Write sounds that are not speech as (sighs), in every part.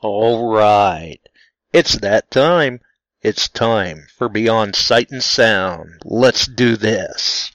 All right. It's that time. It's time for Beyond Sight and Sound. Let's do this.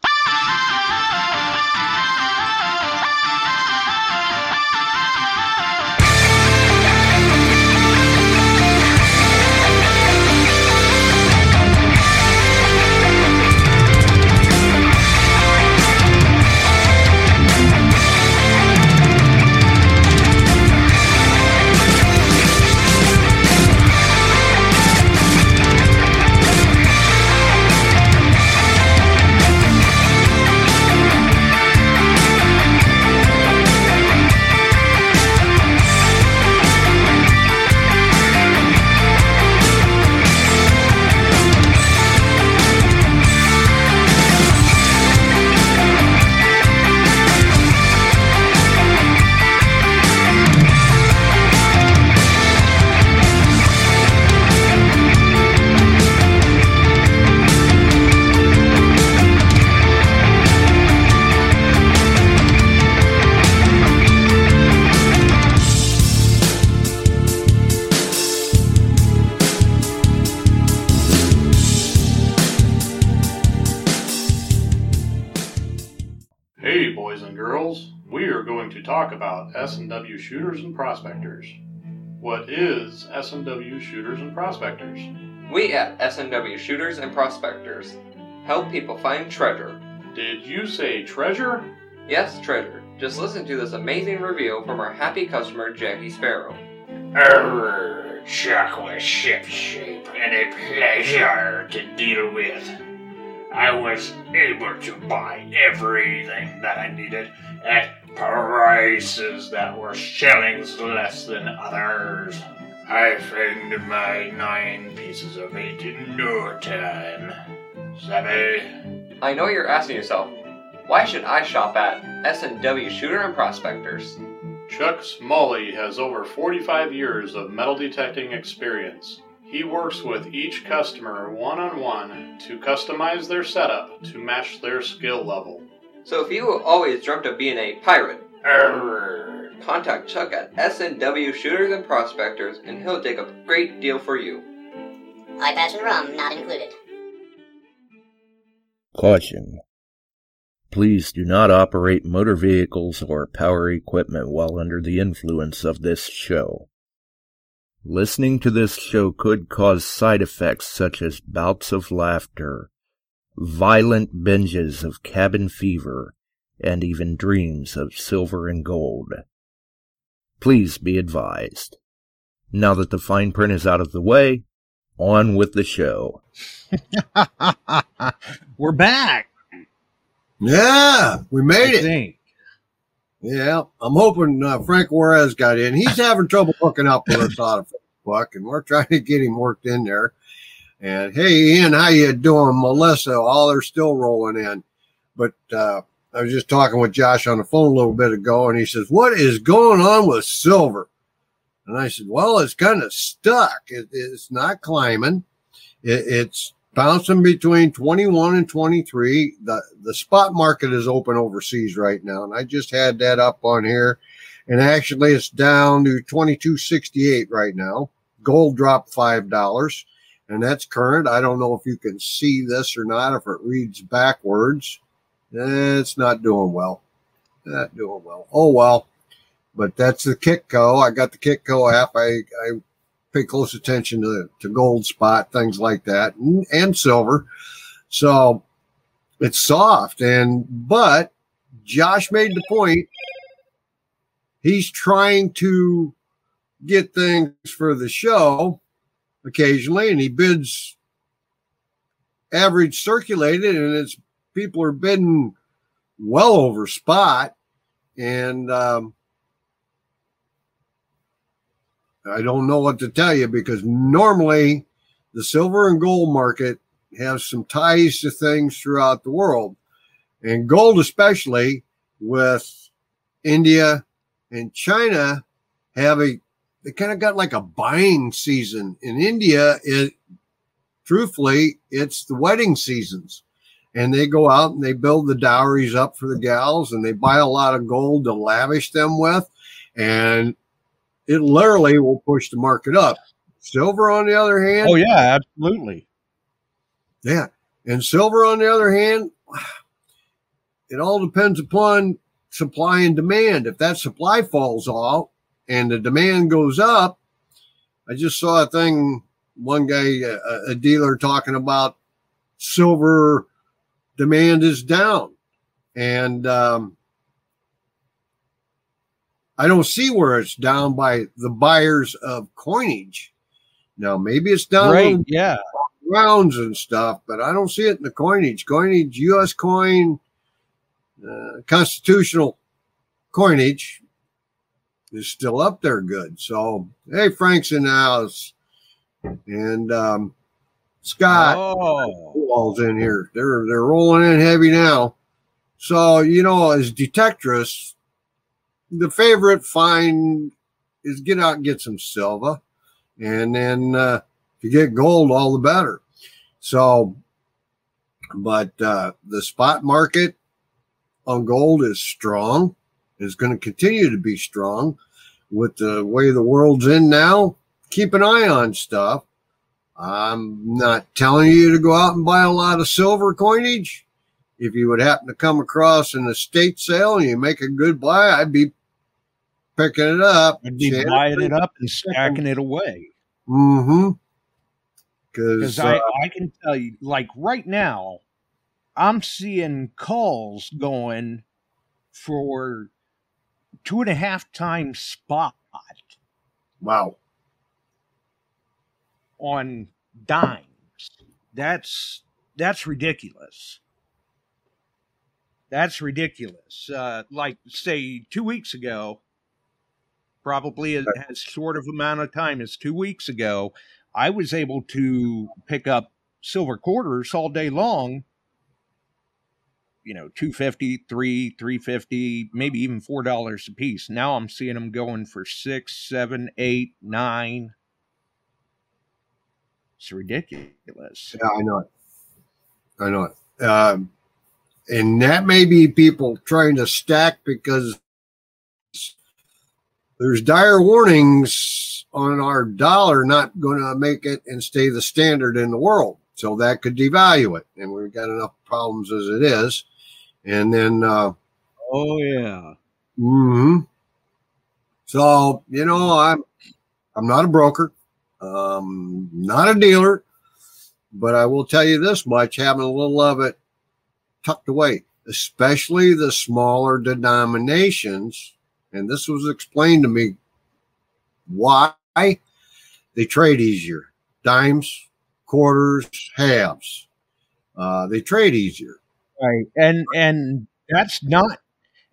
Talk about S&W shooters and prospectors. What is S&W shooters and prospectors? We at S&W Shooters and Prospectors help people find treasure. Did you say treasure? Yes, treasure. Just listen to this amazing review from our happy customer, Jackie Sparrow. Err, chocolate ship shape and a pleasure to deal with. I was able to buy everything that I needed at prices that were shillings less than others. I found my nine pieces of eight in no time. Savvy? I know you're asking yourself, why should I shop at S&W Shooter and Prospectors? Chuck Smalley has over 45 years of metal detecting experience. He works with each customer one on one to customize their setup to match their skill level. So if you always dreamt of being a pirate, contact Chuck at S&W Shooters and Prospectors and he'll take a great deal for you. Eye patch and rum not included. Caution. Please do not operate motor vehicles or power equipment while under the influence of this show. Listening to this show could cause side effects such as bouts of laughter, violent binges of cabin fever, and even dreams of silver and gold. Please be advised. Now that the fine print is out of the way, on with the show. (laughs) We're back. Yeah, we I made it. think. Yeah, I'm hoping uh, Frank Juarez got in. He's having trouble hooking up with us out of Facebook, and we're trying to get him worked in there. And hey, Ian, how you doing? Melissa, all they're still rolling in. But uh, I was just talking with Josh on the phone a little bit ago, and he says, "What is going on with silver?" And I said, "Well, it's kind of stuck. It, it's not climbing. It, it's bouncing between 21 and 23 the the spot market is open overseas right now and i just had that up on here and actually it's down to 2268 right now gold dropped five dollars and that's current i don't know if you can see this or not if it reads backwards it's not doing well not doing well oh well but that's the kitco i got the kitco app i i pay close attention to, to gold spot, things like that, and, and silver. So it's soft. And, but Josh made the point. He's trying to get things for the show occasionally, and he bids average circulated, and it's people are bidding well over spot. And, um, I don't know what to tell you because normally the silver and gold market has some ties to things throughout the world, and gold, especially with India and China, have a they kind of got like a buying season. In India, it truthfully, it's the wedding seasons. And they go out and they build the dowries up for the gals and they buy a lot of gold to lavish them with. And it literally will push the market up. Silver, on the other hand, Oh yeah, absolutely. yeah, and silver, on the other hand, it all depends upon supply and demand. If that supply falls off and the demand goes up, I just saw a thing. One guy, a, a dealer, talking about silver demand is down, and um, I don't see where it's down by the buyers of coinage. Now, maybe it's down Right. Yeah. rounds and stuff, but I don't see it in the coinage. Coinage, U.S. coin, uh, constitutional coinage is still up there good. So, hey, Frank's in the house. And um, Scott Oh. Wall's in here. They're they're rolling in heavy now. So, you know, as detectress, the favorite find is get out and get some silver. And then uh, if you get gold, all the better. So, but uh, the spot market on gold is strong, is going to continue to be strong with the way the world's in now. Keep an eye on stuff. I'm not telling you to go out and buy a lot of silver coinage. If you would happen to come across an estate sale and you make a good buy, I'd be picking it up. I'd be buying it up and stacking it away. Mm-hmm. Because Because I, I can tell you, like right now, I'm seeing calls going for two and a half times spot wow, on dimes. That's that's ridiculous. That's ridiculous. Uh, like say two weeks ago, probably as, as short of amount of time as two weeks ago, I was able to pick up silver quarters all day long. You know, 250, 3, 350, maybe even four dollars a piece. Now I'm seeing them going for six, seven, eight, nine. It's ridiculous. yeah, I know it. I know it. Um, and that may be people trying to stack because there's dire warnings on our dollar not going to make it and stay the standard in the world. So that could devalue it. And we've got enough problems as it is. And then, uh, Oh yeah. hmm So you know, I'm I'm not a broker, um, not a dealer, but I will tell you this much: having a little of it tucked away, especially the smaller denominations, and this was explained to me why they trade easier: dimes, quarters, halves. Uh, they trade easier. Right. And and that's not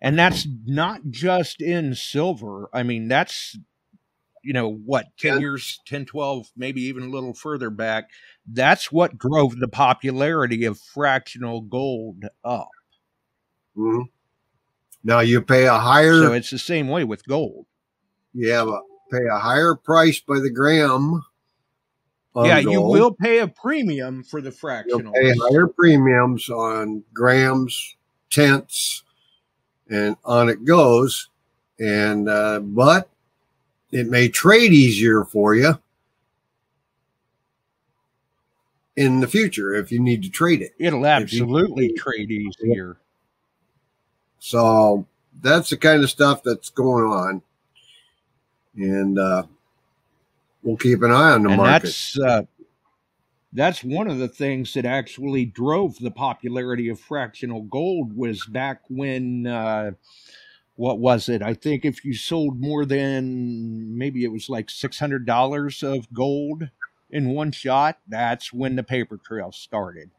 and that's not just in silver. I mean, that's you know what, 10 Yeah. years, 10, 12, maybe even a little further back. That's what drove the popularity of fractional gold up. Mhm. Now you pay a higher. So it's the same way with gold. you have a pay a higher price by the gram. Yeah, you will pay a premium for the You'll fractional. pay higher premiums on grams, tenths, and on it goes. And uh, but it may trade easier for you in the future if you need to trade it. It'll If you- absolutely trade easier. So that's the kind of stuff that's going on, and uh, we'll keep an eye on the and market. that's uh, that's one of the things that actually drove the popularity of fractional gold was back when uh, what was it? I think if you sold more than maybe it was like $600 of gold in one shot that's when the paper trail started.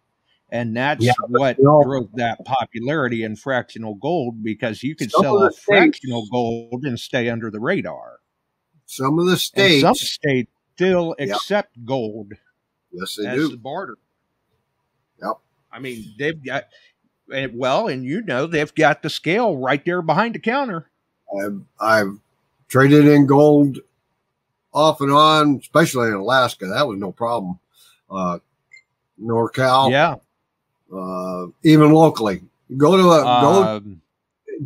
And that's Yeah, what you know- drove that popularity in fractional gold because you could sell of the states- fractional gold and stay under the radar Some of the and states, some states still Yep. accept gold yes, they as do. the barter. Yep. I mean, they've got well, and you know, they've got the scale right there behind the counter. I've I've traded in gold off and on, especially in Alaska. That was no problem. Uh, NorCal, yeah. uh, even locally. Go to a go. Um,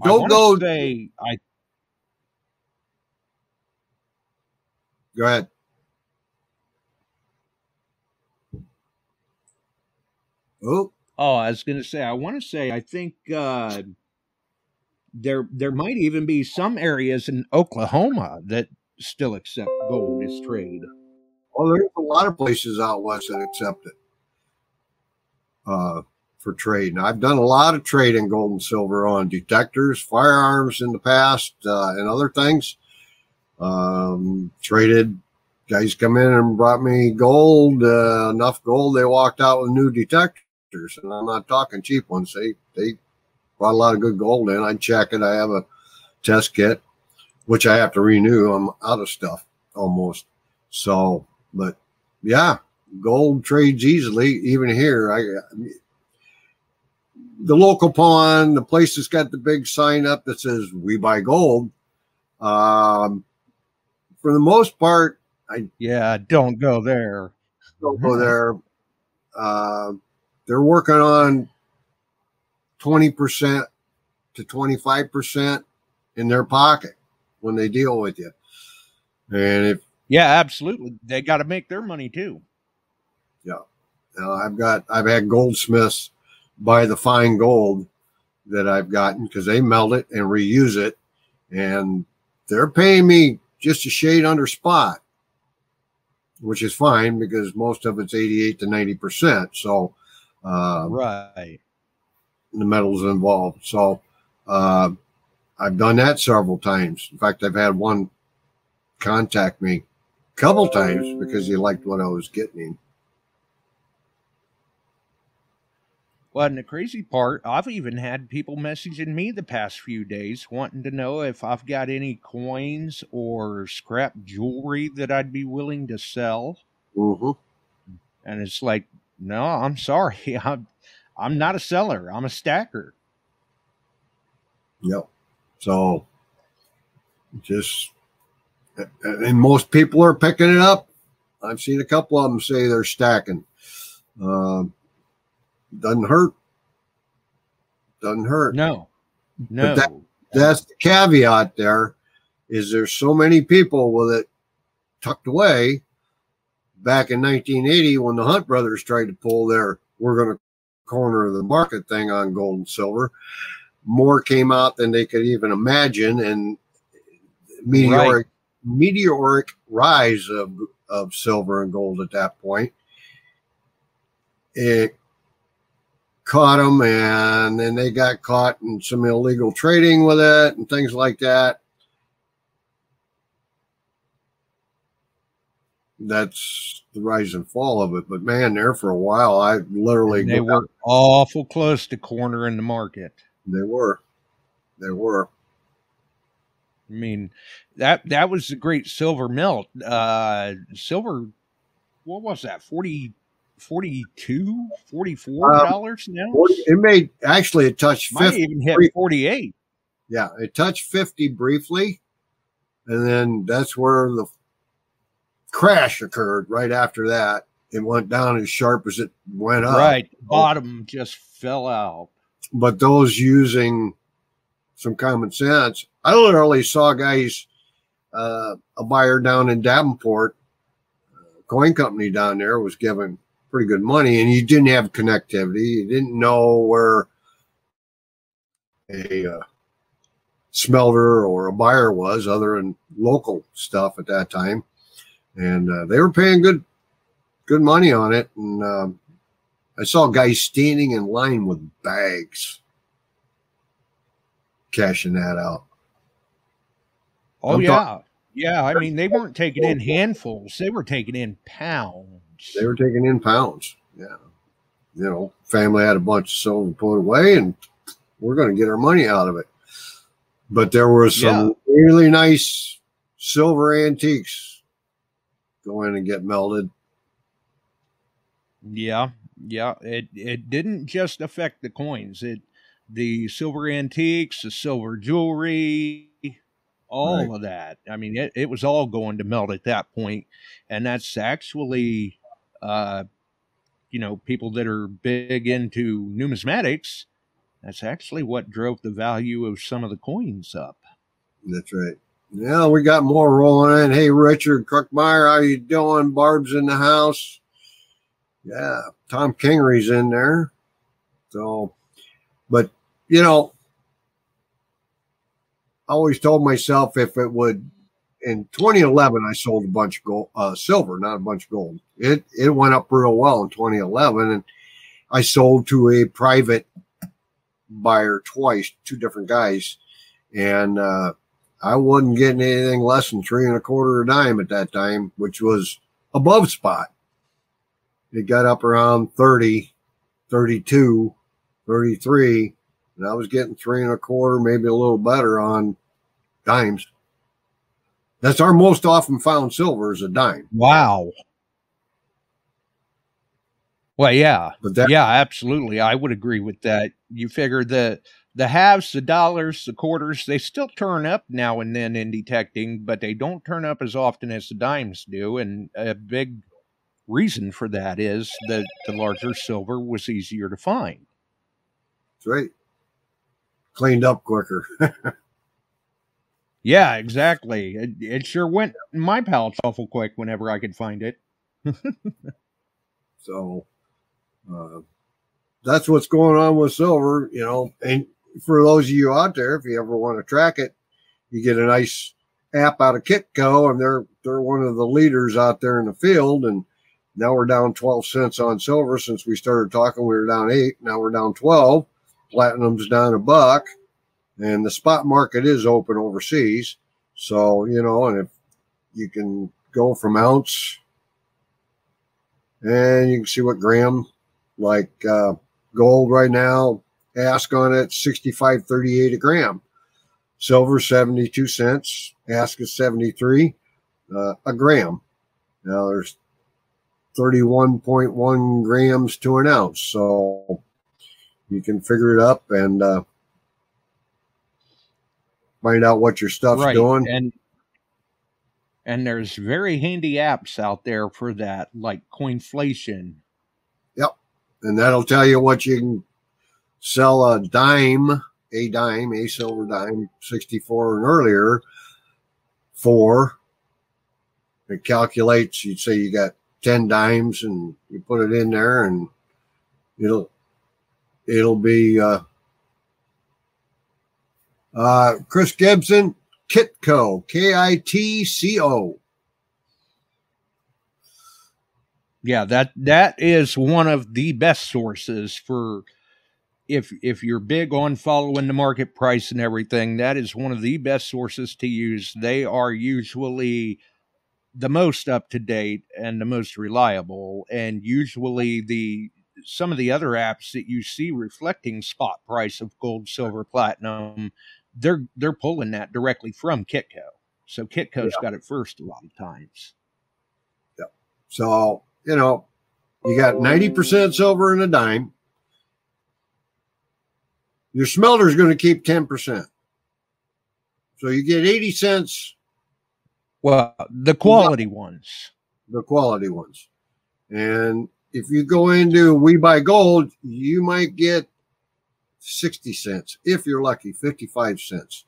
Don't wanna go. Say, I Go ahead. Oh, Oh, I was going to say, I want to say, I think uh, there there might even be some areas in Oklahoma that still accept gold as trade. well, there's a lot of places out west that accept it uh, for trade. And I've done a lot of trade in gold and silver on detectors, firearms in the past, uh, and other things. Um, traded guys come in and brought me gold, uh, enough gold. They walked out with new detectors, and I'm not talking cheap ones. They they brought a lot of good gold in. I check it. I have a test kit, which I have to renew. I'm out of stuff almost. So, but yeah, gold trades easily. Even here, I the local pawn, the place that's got the big sign up that says "We buy gold." Um, for the most part, I Yeah, don't go there. don't go there. Uh, they're working on 20% to 25% in their pocket when they deal with you. And if Yeah, absolutely. They got to make their money too. Yeah, uh, I've got, I've had goldsmiths buy the fine gold that I've gotten because they melt it and reuse it. And they're paying me just a shade under spot, which is fine because most of it's 88 to 90%. So, uh, Right. the metals involved. So uh, I've done that several times. In fact, I've had one contact me a couple times because he liked what I was getting Well, and the crazy part, I've even had people messaging me the past few days wanting to know if I've got any coins or scrap jewelry that I'd be willing to sell. Mm-hmm. And it's like, no, I'm sorry. (laughs) I'm, I'm not a seller. I'm a stacker. Yep. So just, and most people are picking it up. I've seen a couple of them say they're stacking. Um, doesn't hurt. Doesn't hurt. No, no. that- that's the caveat there is there's so many people with it tucked away back in 1980 when the hunt brothers tried to pull their we're going to corner the market thing on gold and silver more came out than they could even imagine and meteoric meteoric rise of of silver and gold at that point it caught them and then they got caught in some illegal trading with it and things like that. That's the rise and fall of it. But man, there for a while, I literally they were awful close to cornering the market. They were. They were. I mean, that that was the great silver melt. Uh, silver, what was that? 40, 42 44 dollars now. It made actually it touched Might 50. even hit 48. Yeah, it touched 50 briefly. And then that's where the crash occurred right after that. It went down as sharp as it went up. Right. Bottom just fell out. but those using some common sense, I literally saw guys, uh, a buyer down in Davenport, uh, coin company down there was giving pretty good money, and you didn't have connectivity. You didn't know where a uh, smelter or a buyer was, other than local stuff at that time, and uh, they were paying good, good money on it, and. Um, I saw guys standing in line with bags cashing that out. Oh I'm yeah. yeah, I mean they weren't taking in (laughs) handfuls, they were taking in pounds. They were taking in pounds. Yeah. You know, family had a bunch of silver put away and we're going to get our money out of it. But there were some really nice silver antiques go in and get melted. Yeah, yeah. It it didn't just affect the coins. It the silver antiques, the silver jewelry, all Right. of that. I mean, it, it was all going to melt at that point, and that's actually, uh, you know, people that are big into numismatics. That's actually what drove the value of some of the coins up. That's right. Yeah, we got more rolling in. Hey, Richard Crookmeyer, how you doing? Barb's in the house. Yeah, Tom Kingery's in there. So, but you know, I always told myself if it would in 2011 I sold a bunch of gold, uh, silver, not a bunch of gold. It it went up real well in 2011, and I sold to a private buyer twice, two different guys, and uh, I wasn't getting anything less than three and a quarter a dime at that time, which was above spot. It got up around 30, 32, 33, and I was getting three and a quarter, maybe a little better on dimes. That's our most often found silver is a dime. Wow. Well, yeah, But that yeah, absolutely. I would agree with that. You figure the the halves, the dollars, the quarters, they still turn up now and then in detecting, but they don't turn up as often as the dimes do. And a big reason for that is that the larger silver was easier to find. that's right. Cleaned up quicker. (laughs) Yeah, exactly. It, it sure went in my pouch awful quick whenever I could find it. So uh, that's what's going on with silver, you know. And for those of you out there, if you ever want to track it, you get a nice app out of Kitco, and they're they're one of the leaders out there in the field. And now we're down 12 cents on silver since we started talking. We were down eight. Now we're down 12. Platinum's down a buck, and the spot market is open overseas. So you know, and if you can go from ounce and you can see what gram like uh, gold right now ask on it 65.38 a gram. Silver 72 cents. Ask is 73 uh, a gram. Now there's 31.1 grams to an ounce. So you can figure it up and uh, find out what your stuff's right. doing And and there's very handy apps out there for that, like Coinflation. Yep, and that'll tell you what you can sell a dime, a dime, a silver dime, 64 and earlier for. It calculates, you'd say you got 10 dimes and you put it in there and it'll, it'll be, uh, uh, Chris Gibson, Kitco, K I T C O. Yeah, that that is one of the best sources for if if you're big on following the market price and everything, that is one of the best sources to use. They are usually the most up to date and the most reliable and usually the some of the other apps that you see reflecting spot price of gold, silver, platinum, they're they're pulling that directly from Kitco. So Kitco's got it first a lot of times. Yeah. So, you know, you got 90% silver in a dime. Your smelter is going to keep 10%. So you get 80 cents, Well, the quality ones. the quality ones. And if you go into We Buy Gold, you might get 60 cents, if you're lucky, 55 cents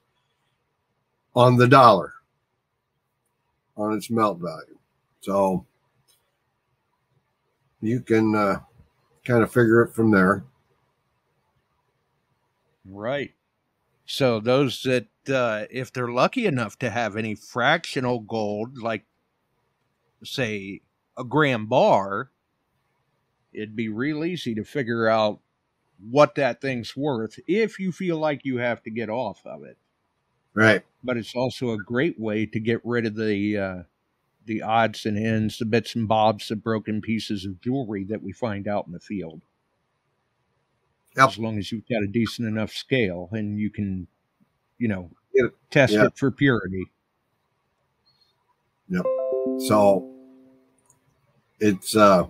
on the dollar on its melt value. So you can uh, kind of figure it from there. Right. So those that uh, if they're lucky enough to have any fractional gold, like say a gram bar, it'd be real easy to figure out what that thing's worth if you feel like you have to get off of it. Right. But it's also a great way to get rid of the uh, the odds and ends, the bits and bobs, the broken pieces of jewelry that we find out in the field. Yep. As long as you've got a decent enough scale and you can, you know, Yeah. test Yeah. it for purity. Yep. So it's uh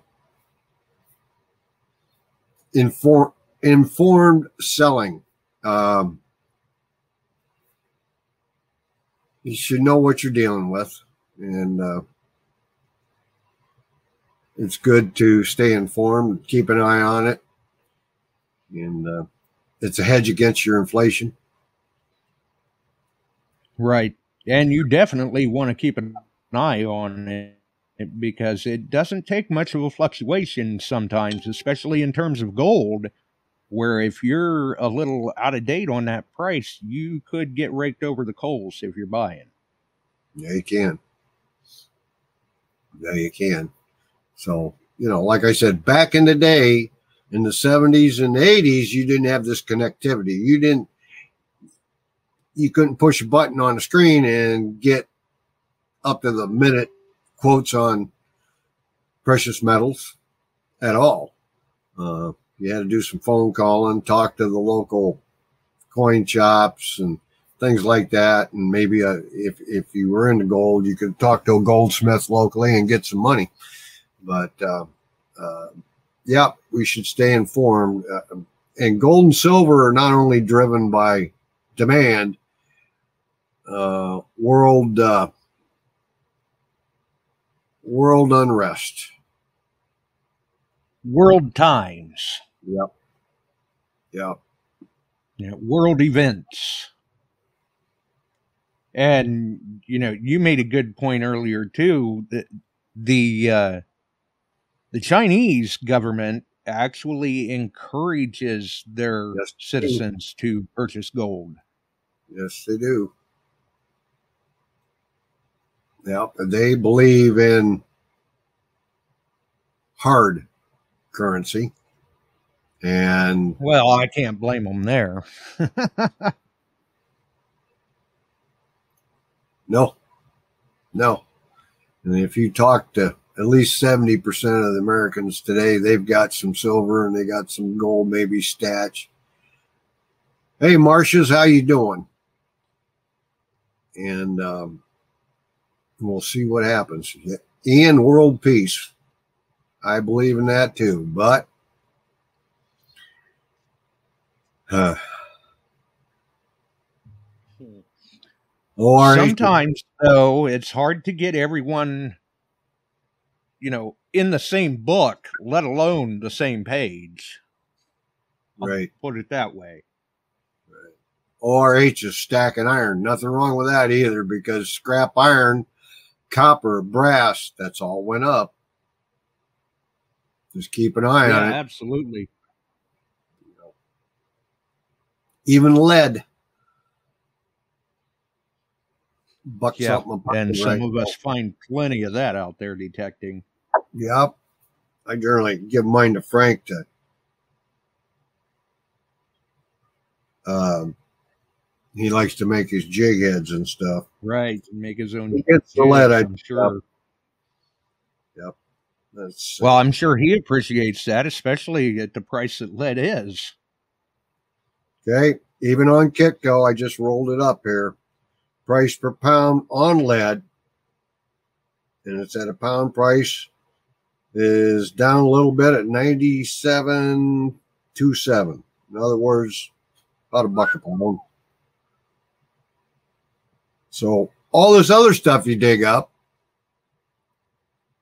inform informed selling. Um you should know what you're dealing with and uh it's good to stay informed, keep an eye on it. And uh it's a hedge against your inflation. Right. and you definitely want to keep an eye on it because it doesn't take much of a fluctuation sometimes, especially in terms of gold, where if you're a little out of date on that price, you could get raked over the coals if you're buying. Yeah, you can. Yeah, you can. So, you know, like I said, back in the day, in the 70s and 80s, you didn't have this connectivity. You didn't, you couldn't push a button on the screen and get up to the minute quotes on precious metals at all. Uh, you had to do some phone calling, talk to the local coin shops and things like that. And maybe uh, if, if you were into gold, you could talk to a goldsmith locally and get some money. But, uh, uh, yeah, we should stay informed. Uh, and gold and silver are not only driven by demand, uh, world uh, world unrest. World times. Yep. Yep. Yeah, world events. And you know, you made a good point earlier too that the uh, the Chinese government actually encourages their Yes. citizens to purchase gold. Yes, they do. Yep. They believe in hard currency. And Well, I can't blame them there. (laughs) no, no. And if you talk to at least 70% of the Americans today, they've got some silver and they got some gold, maybe statch. Hey, Marcia's, how you doing? And um, we'll see what happens. Ian, world peace. I believe in that too, but uh, or Sometimes, though, it's hard to get everyone, you know, in the same book, let alone the same page. right. Put it that way. Right. orh is stacking iron. Nothing wrong with that either because scrap iron, copper, brass, that's all went up. Just keep an eye Yeah, on it. absolutely. Even lead. Buck Yeah, And right some of us find plenty of that out there detecting. Yep. I generally give mine to Frank to um he likes to make his jig heads and stuff. Right. Make his own. He gets the lead, I'm sure. that's Well, I'm sure he appreciates that, especially at the price that lead is. Okay. Even on Kitco, I just rolled it up here. Price per pound on lead, and it's at a pound price, is down a little bit at 97.27. In other words, about a buck a pound. So all this other stuff you dig up,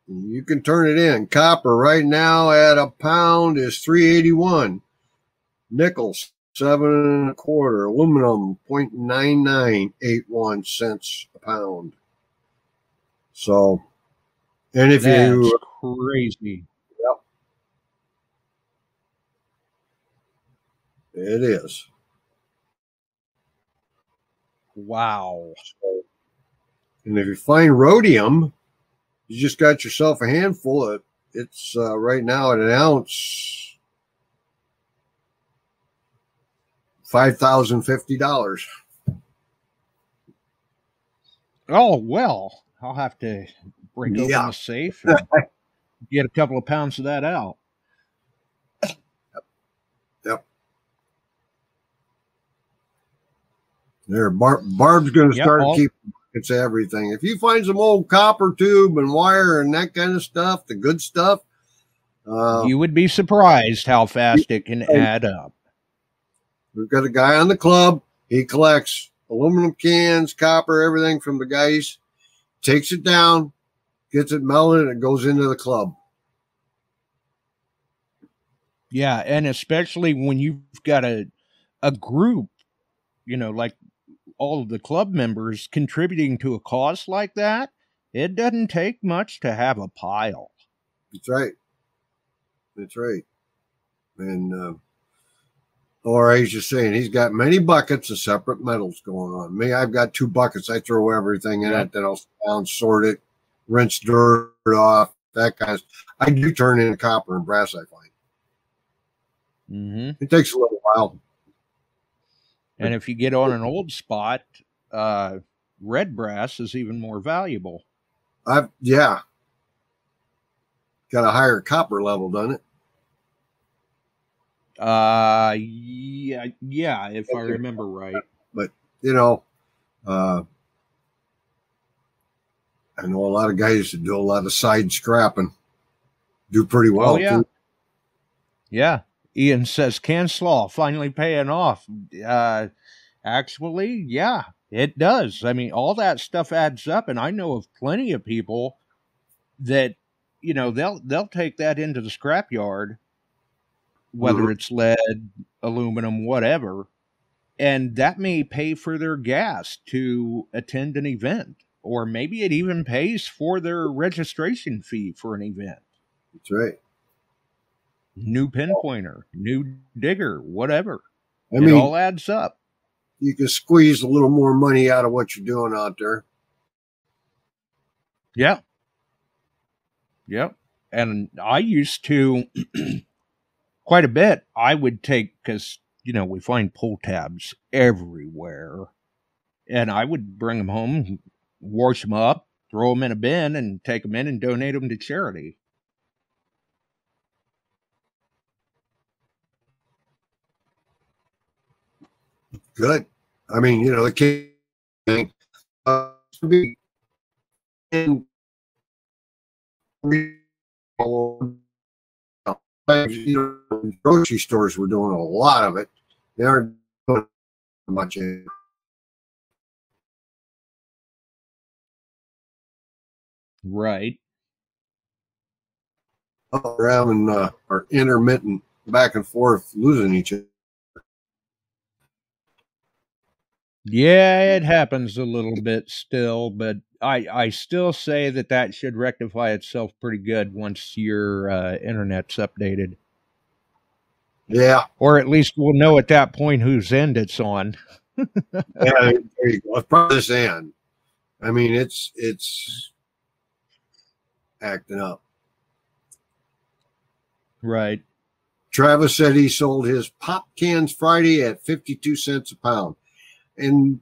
you can turn it in. Copper right now at a pound is 381. Nickels seven and a quarter. Aluminum 0.9981 cents a pound. So, and if That's you, crazy. Yep, it is. Wow. And if you find rhodium, you just got yourself a handful. Of, it's uh, right now at an ounce, five thousand fifty dollars. Oh, well, I'll have to break open Yeah. the safe and (laughs) get a couple of pounds of that out. Yep. yep. There, Bar- Barb's going to Yep, start all- keeping it's everything. If you find some old copper tube and wire and that kind of stuff, the good stuff, uh, you would be surprised how fast it can add up. We've got a guy on the club. He collects aluminum cans, copper, everything from the guys. Takes it down, gets it melted, and it goes into the club. Yeah, and especially when you've got a a group, you know, like all of the club members contributing to a cause like that, it doesn't take much to have a pile. That's right. That's right. And uh, or as you're saying he's got many buckets of separate metals going on. Me, I've got two buckets. I throw everything in it. Then I'll down, sort it, rinse dirt off, that kind of. I do turn in copper and brass. I find Mm-hmm. it takes a little while. And if you get on an old spot, uh, red brass is even more valuable. I've yeah, got a higher copper level, doesn't it? Uh, yeah, yeah, if I remember right. But you know, uh, I know a lot of guys that do a lot of side scrapping, do pretty well. oh yeah, too. yeah. Ian says can slaw finally paying off. Uh, actually, yeah, it does. I mean, all that stuff adds up, and I know of plenty of people that you know they'll they'll take that into the scrapyard, whether Mhm. it's lead, aluminum, whatever, and that may pay for their gas to attend an event, or maybe it even pays for their registration fee for an event That's right. new pinpointer, new digger, whatever. I it mean, all adds up. you can squeeze a little more money out of what you're doing out there. Yeah. Yep. And I used to (clears throat) quite a bit. I would take because you know we find pull tabs everywhere, and I would bring them home, wash them up, throw them in a bin, and take them in and donate them to charity. Good. I mean, you know, the king. Uh, you know, grocery stores were doing a lot of it. They aren't doing much. it. Right. around and uh, are intermittent back and forth losing each other. Yeah, it happens a little bit still, but I I still say that that should rectify itself pretty good once your uh, internet's updated, Yeah, or at least we'll know at that point whose end it's on. (laughs) yeah there you go. It's this end. I mean, it's it's acting up. Right. Travis said he sold his pop cans Friday at 52 cents a pound. And,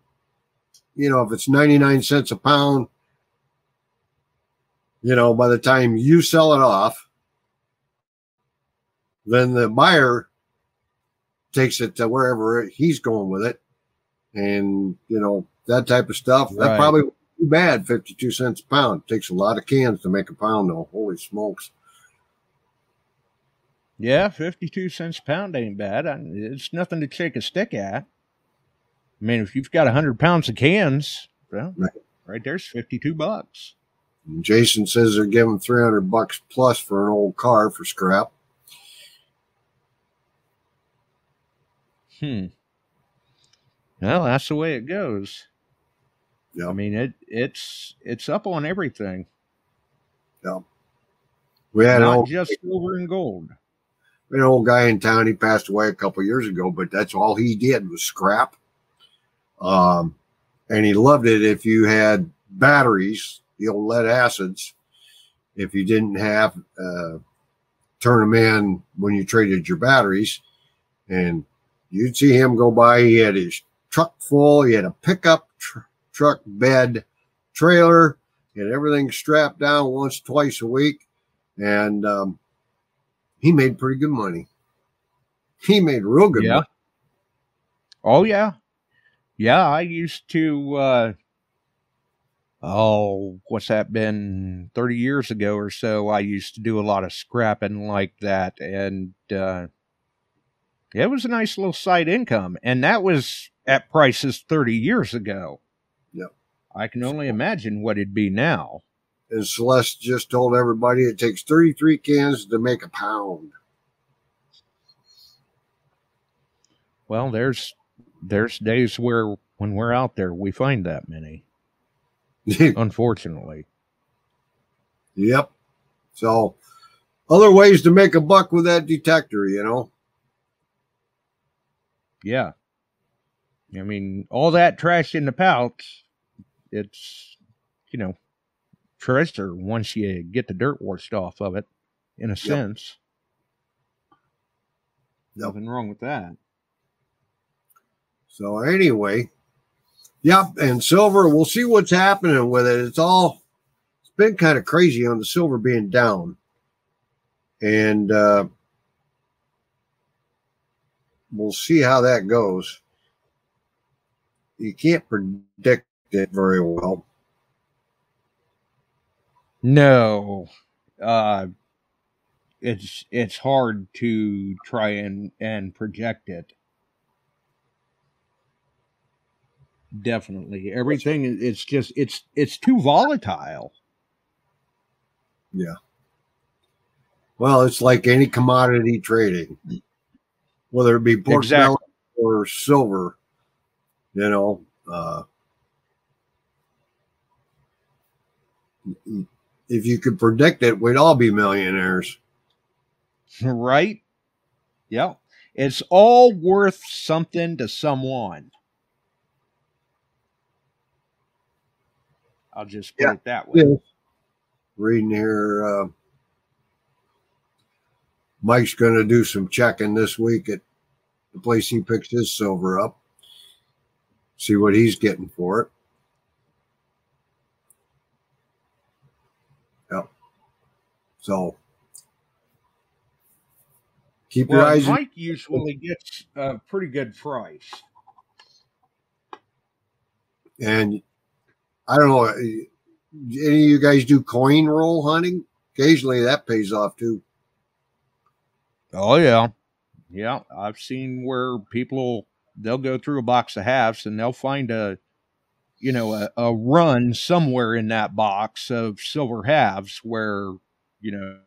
you know, if it's 99 cents a pound, you know, by the time you sell it off, then the buyer takes it to wherever he's going with it. And, you know, that type of stuff. That probably be bad, 52 cents a pound. takes a lot of cans to make a pound, though. Holy smokes. Yeah, fifty-two cents a pound ain't bad. It's nothing to shake a stick at. I mean, if you've got hundred pounds of cans, well, Right. right there's fifty-two bucks. And Jason says they're giving 300 bucks plus for an old car for scrap. Hmm. Well, that's the way it goes. Yeah. I mean, it it's it's up on everything, Yeah. We had not old, just silver and gold. we had an old guy in town. He passed away a couple years ago, but that's all he did was scrap. Um, and he loved it if you had batteries, the old lead acids. If you didn't have, uh, turn them in when you traded your batteries, and you'd see him go by. He had his truck full. He had a pickup tr- truck bed trailer. He had everything strapped down once, twice a week, and um, he made pretty good money. He made real good Yeah. money. Oh yeah, yeah. I used to. uh Oh, what's that been? Thirty years ago or so. I used to do a lot of scrapping like that, and uh it was a nice little side income, and that was at prices thirty years ago. Yep. I can only imagine what it'd be now. And Celeste just told everybody it takes 33 cans to make a pound. Well, there's there's days where when we're out there, we find that many, (laughs) unfortunately. yep. So, other ways to make a buck with that detector, you know. Yeah. I mean, all that trash in the pouch, it's, you know, treasure once you get the dirt washed off of it, in a sense. Yep. Nothing wrong with that. So anyway, yep, and silver, we'll see what's happening with it. It's all it's been kind of crazy on the silver being down. And uh we'll see how that goes. You can't predict it very well. No. Uh it's it's hard to try and and project it. Definitely. Everything it's just it's it's too volatile. Yeah. Well, it's like any commodity trading, whether it be pork Exactly. belly or silver. You know, uh, if you could predict it, we'd all be millionaires. (laughs) right? Yeah. It's all worth something to someone. I'll just put Yeah. it that way. Yeah. Reading here, uh, Mike's going to do some checking this week at the place he picks his silver up. See what he's getting for it. Yep. So keep your Well, eyes. Mike usually gets a pretty good price. and I don't know. Any of you guys do coin roll hunting? Occasionally, that pays off too. Oh yeah. Yeah. I've seen where people they'll go through a box of halves and they'll find a you know, a, a run somewhere in that box of silver halves where, you know,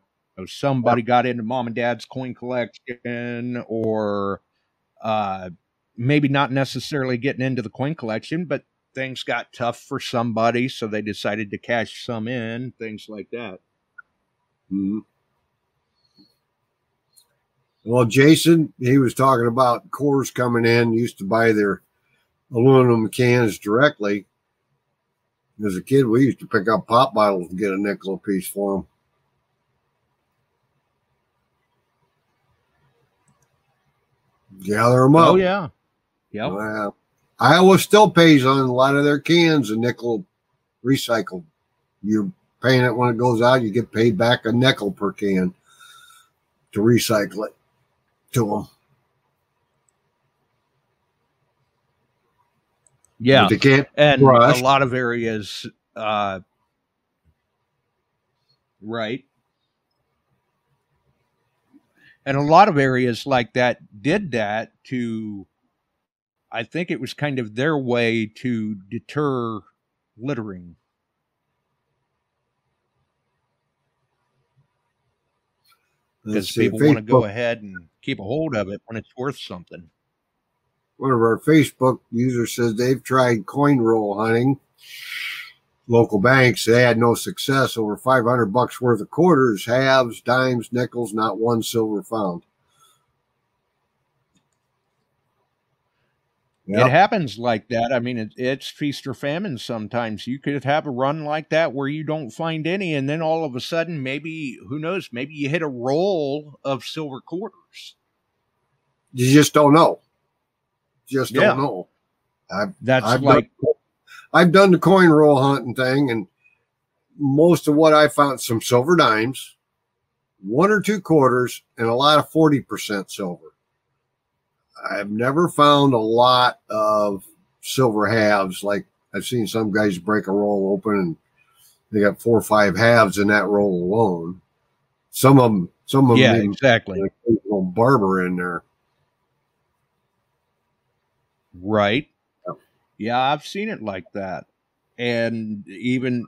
somebody got into mom and dad's coin collection or uh maybe not necessarily getting into the coin collection, but things got tough for somebody, so they decided to cash some in, things like that. Mhm. Well, Jason, he was talking about cores coming in, used to buy their aluminum cans directly. As a kid, we used to pick up pop bottles and get a nickel a piece for them. Gather them up. Oh yeah. Yep. Well, Iowa still pays on a lot of their cans a nickel recycled. You're paying it when it goes out, you get paid back a nickel per can to recycle it to them. Yeah. They can't. and Rush. a lot of areas uh right and a lot of areas like that did that to i think it was kind of their way to deter littering because people want to go ahead and keep a hold of it when it's worth something One of our Facebook users says they've tried coin roll hunting. Local banks, they had no success. Over 500 bucks worth of quarters, halves, dimes, nickels, not one silver found. It happens like that. I mean, it, it's feast or famine sometimes. You could have a run like that where you don't find any, and then all of a sudden, maybe, who knows, maybe you hit a roll of silver quarters. You just don't know. Just Yeah. don't know. I've, That's I've like, done, I've done the coin roll hunting thing, and most of what I found some silver dimes, one or two quarters, and a lot of forty percent silver. I've never found a lot of silver halves. Like I've seen some guys break a roll open and they got four or five halves in that roll alone. Some of them, some of them, yeah, even exactly. occasional barber in there. Right. Yep. Yeah, I've seen it like that. And even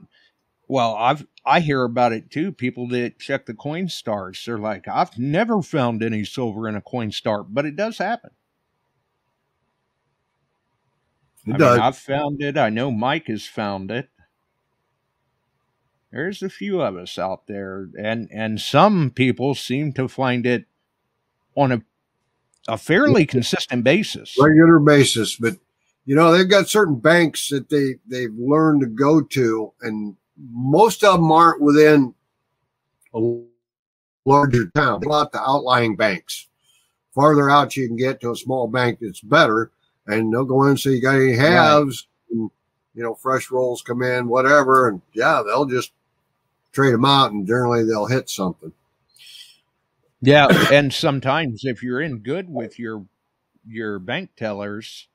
well, I've I hear about it too. People that check the Coinstars, they're like, I've never found any silver in a Coinstar, but it does happen. It I does. mean, I've found it. I know Mike has found it. There's a few of us out there, and and some people seem to find it on a a fairly consistent basis. regular basis. But you know, they've got certain banks that they they've learned to go to, and most of them aren't within a larger town. They go out to outlying banks. Farther out you can get to a small bank that's better, and they'll go in and say you got any halves, and you know, fresh rolls come in, whatever, and yeah, they'll just trade them out, and generally they'll hit something. Yeah, and sometimes if you're in good with your your bank tellers,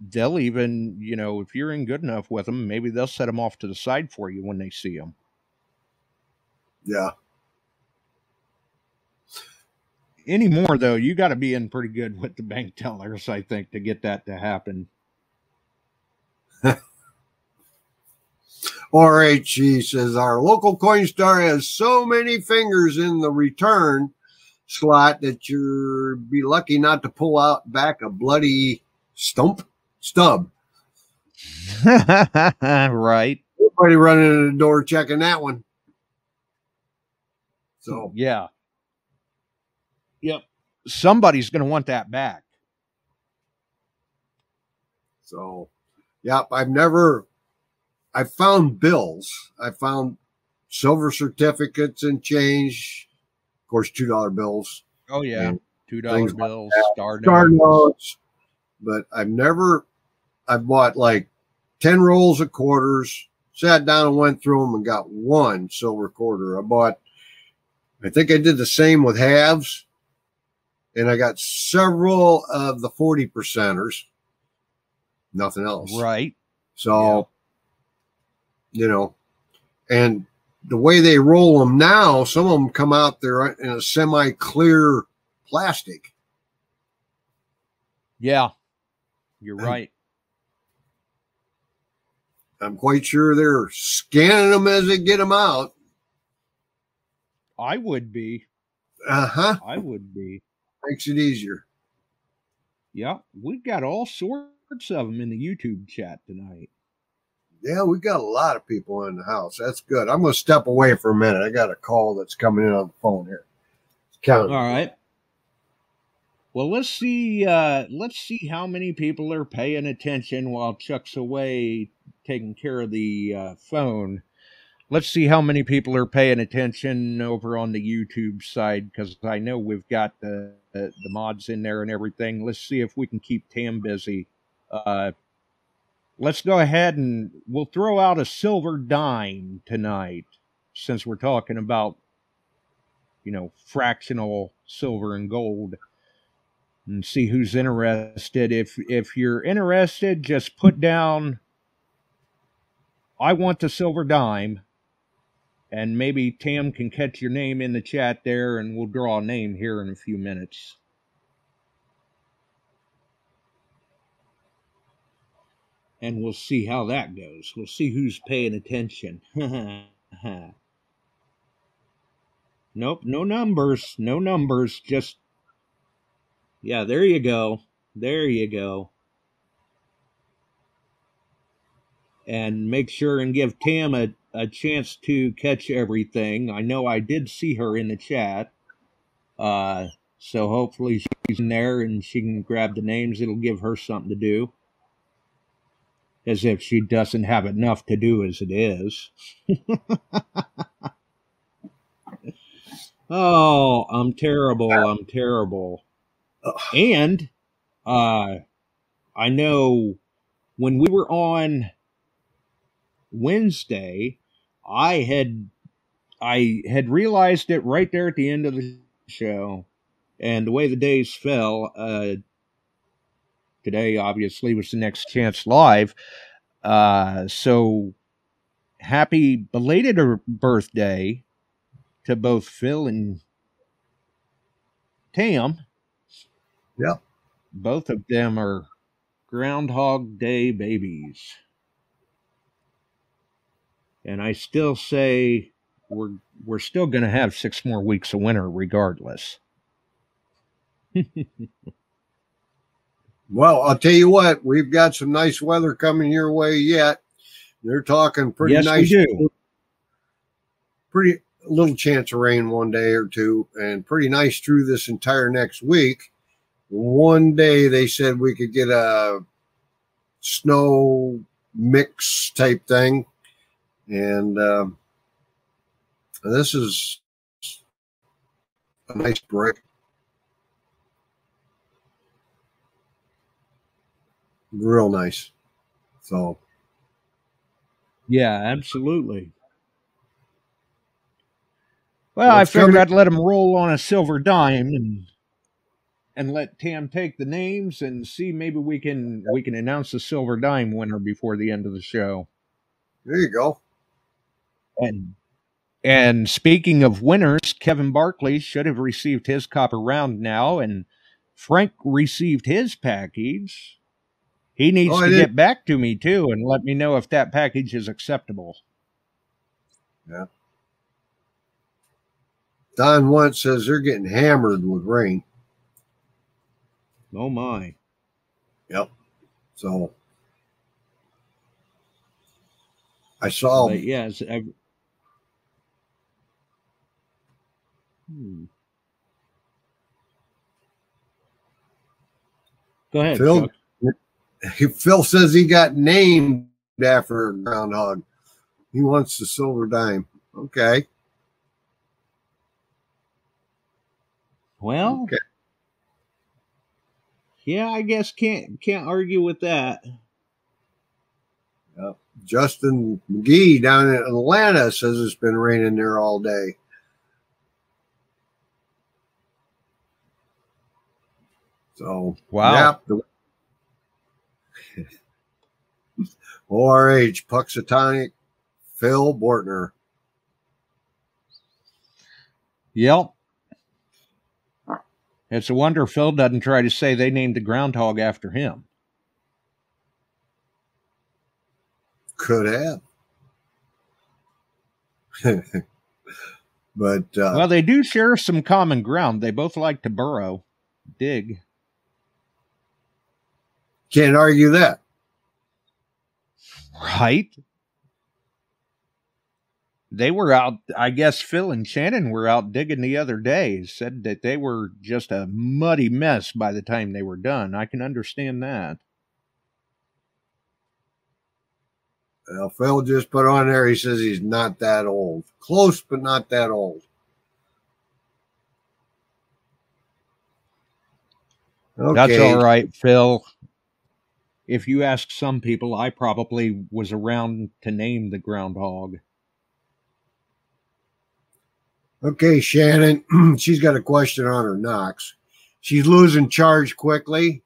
they'll even you know if you're in good enough with them, maybe they'll set them off to the side for you when they see them. Yeah, Anymore though, you got to be in pretty good with the bank tellers, I think, to get that to happen. (laughs) RHE says our local Coinstar has so many fingers in the return slot that you'll be lucky not to pull out back a bloody stump stub. (laughs) right? Everybody running in the door checking that one. So Yeah. Yep. Somebody's going to want that back. so yep, I've never I found bills. I found silver certificates and change, of course, two dollar bills. Oh yeah, two dollar things like bills, star star notes. notes, but I've never. I bought like ten rolls of quarters, sat down and went through them and got one silver quarter. I bought. I think I did the same with halves, and I got several of the forty percenters. Nothing else. Right. So, you know, and the way they roll them now, some of them come out there in a semi-clear plastic. Yeah. You're And- right. I'm quite sure they're scanning them as they get them out. I would be. Uh huh. I would be. Makes it easier. Yeah. We've got all sorts of them in the YouTube chat tonight. Yeah, we've got a lot of people in the house. That's good. I'm going to step away for a minute. I got a call that's coming in on the phone here. Count. All right. Well, let's see. Uh, let's see how many people are paying attention while Chuck's away taking care of the uh, phone. Let's see how many people are paying attention over on the YouTube side because I know we've got the, the the mods in there and everything. Let's see if we can keep Tam busy. Uh, let's go ahead and we'll throw out a silver dime tonight since we're talking about you know fractional silver and gold and see who's interested if if you're interested just put down i want the silver dime and maybe tam can catch your name in the chat there and we'll draw a name here in a few minutes and we'll see how that goes we'll see who's paying attention (laughs) nope no numbers no numbers just yeah, there you go. There you go. And make sure and give Tam a, a chance to catch everything. I know I did see her in the chat. Uh, so hopefully she's in there and she can grab the names. It'll give her something to do. As if she doesn't have enough to do as it is. (laughs) oh, I'm terrible. I'm terrible and uh i know when we were on wednesday i had i had realized it right there at the end of the show and the way the days fell uh today obviously was the next chance live uh so happy belated birthday to both phil and tam Yep. both of them are Groundhog Day babies. And I still say we're we're still going to have six more weeks of winter regardless. (laughs) Well, I'll tell you what, we've got some nice weather coming your way yet. They're talking pretty Yes, we nice. do. Pretty little chance of rain one day or two, and pretty nice through this entire next week. One day they said we could get a snow mix type thing, and um this is a nice break. Real nice. So Yeah, absolutely. Well, Well, I figured coming- I'd let him roll on a silver dime and and let Tam take the names and see maybe we can we can announce the silver dime winner before the end of the show. there you go. And and speaking of winners, Kevin Barkley should have received his copper round now, and Frank received his package. He needs Oh, to did. get back to me too and let me know if that package is acceptable. Yeah. Don once says they're getting hammered with rain. Oh my. Yep. So I saw But yes, I, Hmm. Go ahead, Phil. Phil says he got named after a groundhog. He wants the silver dime. Okay. Well, Okay. yeah, I guess can't can't argue with that. Justin McGee down in Atlanta says it's been raining there all day. So Wow. Yep. (laughs) ORH Punxsutawney Phil Bortner. Yep. It's a wonder Phil doesn't try to say they named the groundhog after him. Could have. (laughs) but uh, Well, they do share some common ground. They both like to burrow, dig. Can't argue that. Right? They were out, I guess Phil and Shannon were out digging the other day. Said that they were just a muddy mess by the time they were done. I can understand that. Well, Phil just put on there. He says he's not that old. Close, but not that old. Okay. That's all right, Phil. If you ask some people, I probably was around to name the groundhog. Okay, Shannon. (clears throat) She's got a question on her Nox. She's losing charge quickly.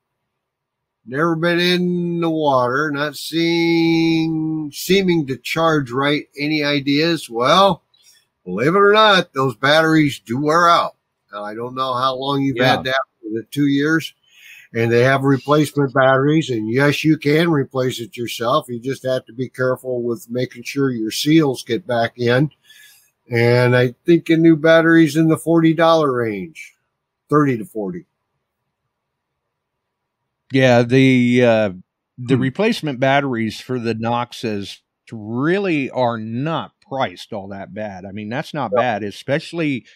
Never been in the water. Not seeing seeming to charge right. Any ideas? Well, believe it or not, those batteries do wear out. I don't know how long you've Yeah. had that. Was it two years? And they have replacement batteries. And yes, you can replace it yourself. You just have to be careful with making sure your seals get back in. And I think a new battery's in the forty dollar range, thirty to forty. Yeah, the uh, the Hmm. replacement batteries for the Noxes really are not priced all that bad. I mean, that's not bad, especially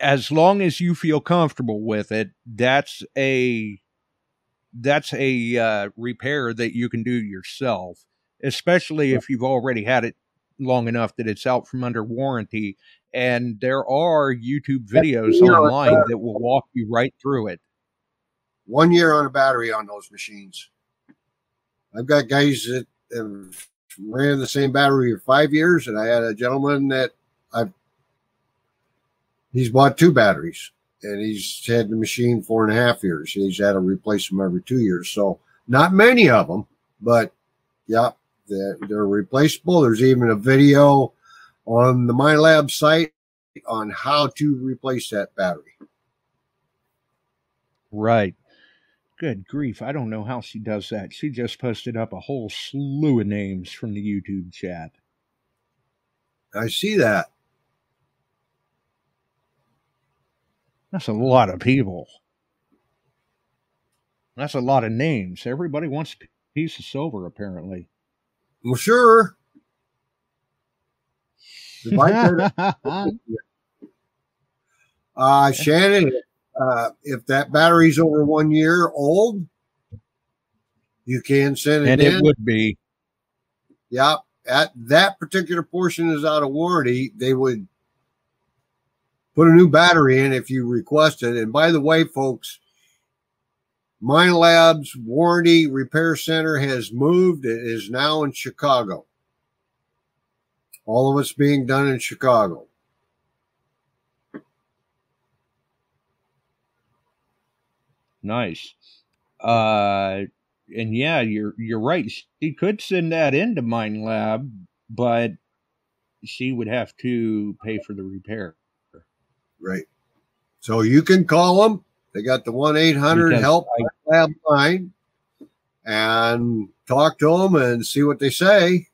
as long as you feel comfortable with it. That's a that's a uh, repair that you can do yourself, especially if you've already had it long enough that it's out from under warranty. And there are YouTube videos You know, online uh, that will walk you right through it. One year on a battery on those machines. I've got guys that have ran the same battery for five years, and I had a gentleman that I've he's bought two batteries, and he's had the machine four and a half years. He's had to replace them every two years, so not many of them, but yeah, they're, they're replaceable. There's even a video on the Minelab site on how to replace that battery. Right. Good grief. I don't know how she does that. She just posted up a whole slew of names from the YouTube chat. I see that. That's a lot of people. That's a lot of names. Everybody wants a piece of silver, apparently. Well, sure. (laughs) Uh, Shannon, uh, if that battery's over one year old, you can send it and in. it would be. Yeah, at that particular portion is out of warranty. They would put a new battery in if you request it. And by the way, folks, Minelab's Warranty Repair Center has moved. It is now in Chicago. All of it's being done in Chicago. Nice. Uh, and yeah, you're you're right. She could send that into Minelab, but she would have to pay for the repair. Right. So you can call them. They got the 1 800 help lab line and talk to them and see what they say.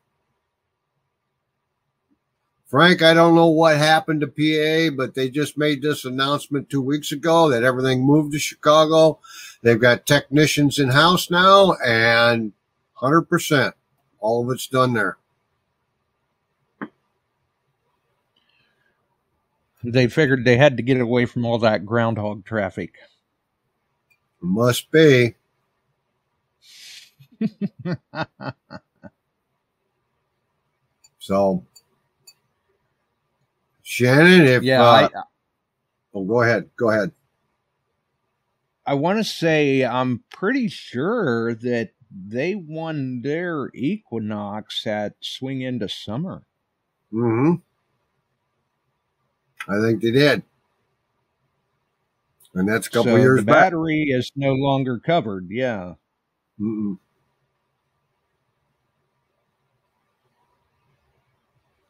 Frank, I don't know what happened to PA, but they just made this announcement two weeks ago that everything moved to Chicago. They've got technicians in house now and 100%. All of it's done there. They figured they had to get away from all that groundhog traffic. Must be. (laughs) So, Shannon, if yeah, uh, I, oh, go ahead, go ahead. I want to say I'm pretty sure that they won their Equinox at Swing Into Summer. hmm I think they did, and that's a couple so years the back. battery is no longer covered. Yeah. Mm-mm.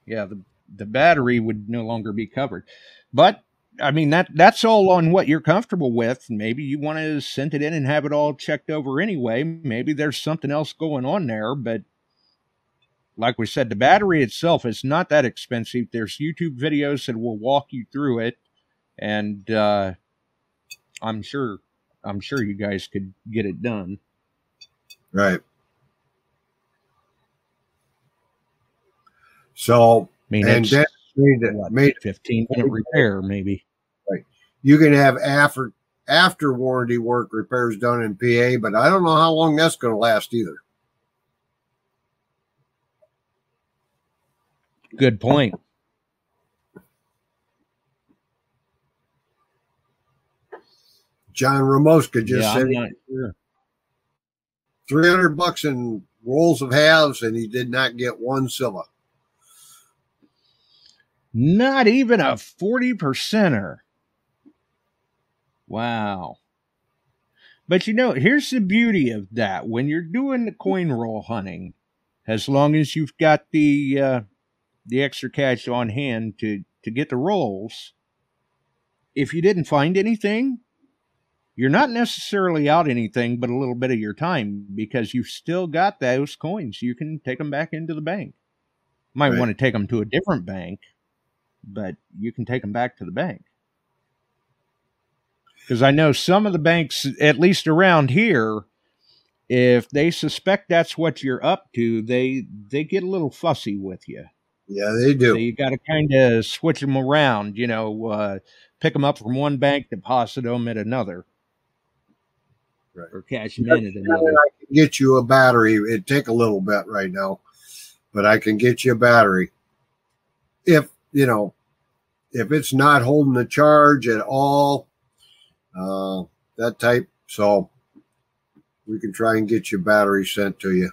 yeah the the battery would no longer be covered but i mean that that's all on what you're comfortable with maybe you want to send it in and have it all checked over anyway maybe there's something else going on there but like we said the battery itself is not that expensive there's youtube videos that will walk you through it and uh i'm sure i'm sure you guys could get it done Right. So i mean and that made what, made 15 minute repair maybe Right. you can have after after warranty work repairs done in PA, but I don't know how long that's going to last either. Good point John Ramoska just yeah said not sure 300 bucks in rolls of halves and he did not get one silver. Not even a 40 percenter. Wow. But you know, here's the beauty of that. When you're doing the coin roll hunting, as long as you've got the uh, the extra cash on hand to to get the rolls, if you didn't find anything, you're not necessarily out anything but a little bit of your time because you've still got those coins. You can take them back into the bank. Might Right. want to take them to a different bank, but you can take them back to the bank. Because I know some of the banks, at least around here, if they suspect that's what you're up to, they they get a little fussy with you. Yeah, they do. So you got to kind of switch them around, you know, uh, pick them up from one bank, deposit them at another, Right. or cash them in at another. I can get you a battery. It'd take a little bit right now, but I can get you a battery. If, you know, if it's not holding the charge at all, uh, that type. So we can try and get your battery sent to you.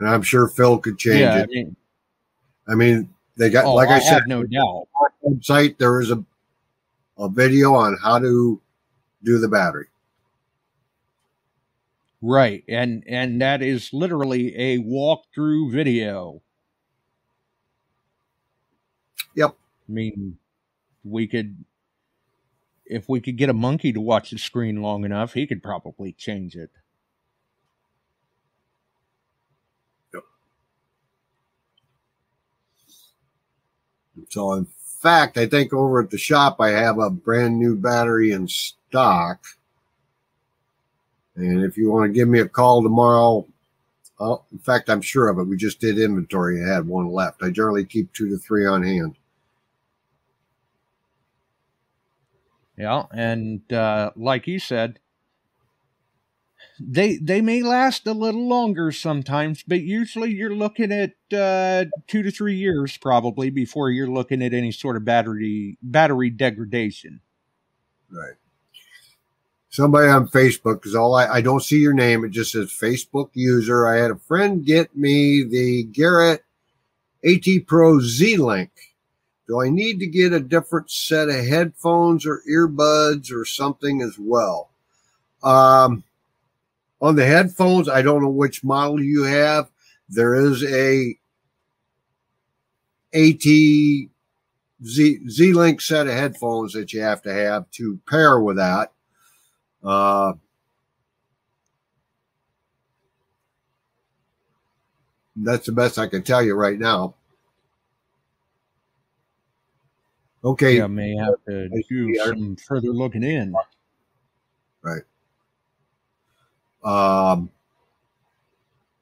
And I'm sure Phil could change Yeah, it. mean, I mean, they got, oh, like I, I, said, no doubt. website, there is a, a video on how to do the battery. Right, and and that is literally a walkthrough video. Yep. I mean, we could, if we could get a monkey to watch the screen long enough, he could probably change it. So, in fact, I think over at the shop I have a brand new battery in stock. And if you want to give me a call tomorrow, I'll, in fact, I'm sure of it. We just did inventory and had one left. I generally keep two to three on hand. Yeah, and uh, like you said, they they may last a little longer sometimes, but usually you're looking at uh, two to three years probably before you're looking at any sort of battery battery degradation. Right. Somebody on Facebook, because all I, I don't see your name, it just says Facebook user. I had a friend get me the Garrett AT Pro Z-Lynk. Do I need to get a different set of headphones or earbuds or something as well? Um, on the headphones, I don't know which model you have. There is a AT Z Z Link set of headphones that you have to have to pair with that. Uh, that's the best I can tell you right now. Okay. Yeah, may have to do some further looking in. Right. Um,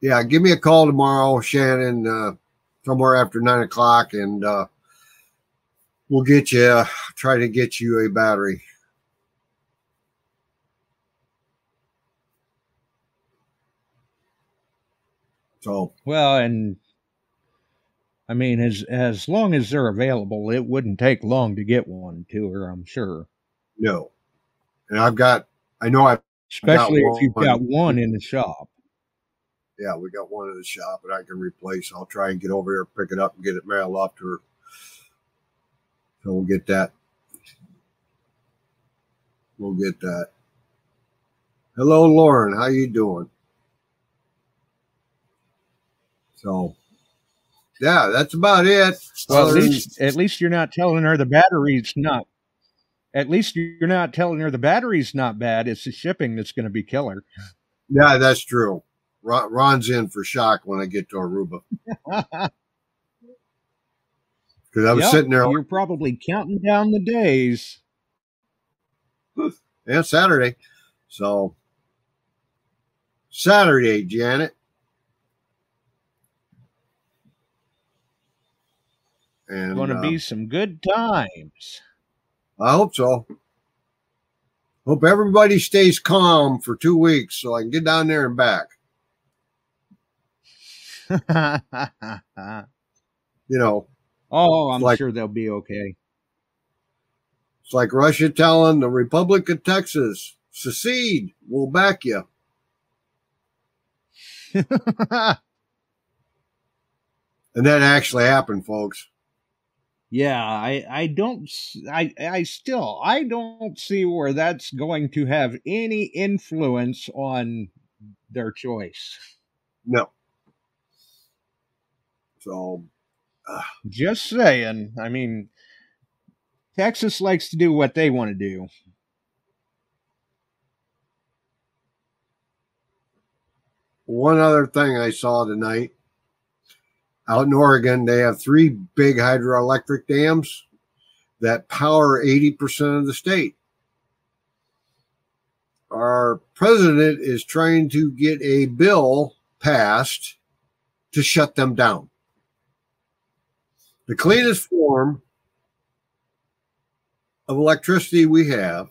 yeah, give me a call tomorrow, Shannon, uh, somewhere after nine o'clock, and uh, we'll get you, uh, try to get you a battery. So, Well, and I mean, as as long as they're available, it wouldn't take long to get one to her. I'm sure, no. And I've got, I know I've, especially if you've got one in the shop. yeah, we got one in the shop and I can replace. I'll try and get over here, pick it up, and get it mailed off to her. So we'll get that. We'll get that. Hello, Lauren. How you doing? So, yeah, that's about it. Well, at least at least you're not telling her the battery's not. At least you're not telling her the battery's not bad. It's the shipping that's going to be killer. yeah, that's true. Ron, Ron's in for shock when I get to Aruba (laughs) because I was Yep, sitting there You're probably counting down the days. (laughs) and Saturday. So Saturday, Janet. And Going to uh, be some good times. I hope so. Hope everybody stays calm for two weeks so I can get down there and back. (laughs) You know, oh, I'm Like- sure they'll be okay. it's like Russia telling the Republic of Texas, secede, we'll back you. (laughs) And that actually happened, folks. Yeah, I I don't I I still I don't see where that's going to have any influence on their choice. No. So, Just saying. I mean, Texas likes to do what they want to do. one other thing I saw tonight out in Oregon, they have three big hydroelectric dams that power 80% of the state. Our president is trying to get a bill passed to shut them down. The cleanest form of electricity we have,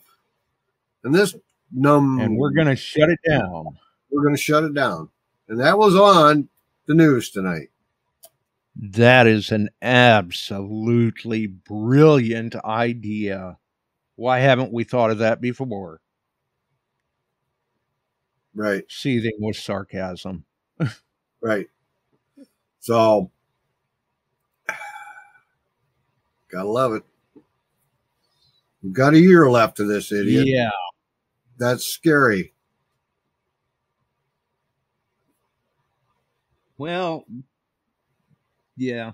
and this num And we're going to shut it down. we're going to shut it down. And that was on the news tonight. That is an absolutely brilliant idea. Why haven't we thought of that before? Right, Seething with sarcasm. right. So, (sighs) gotta love it. We've got a year left of this idiot. Yeah. That's scary. Well, yeah.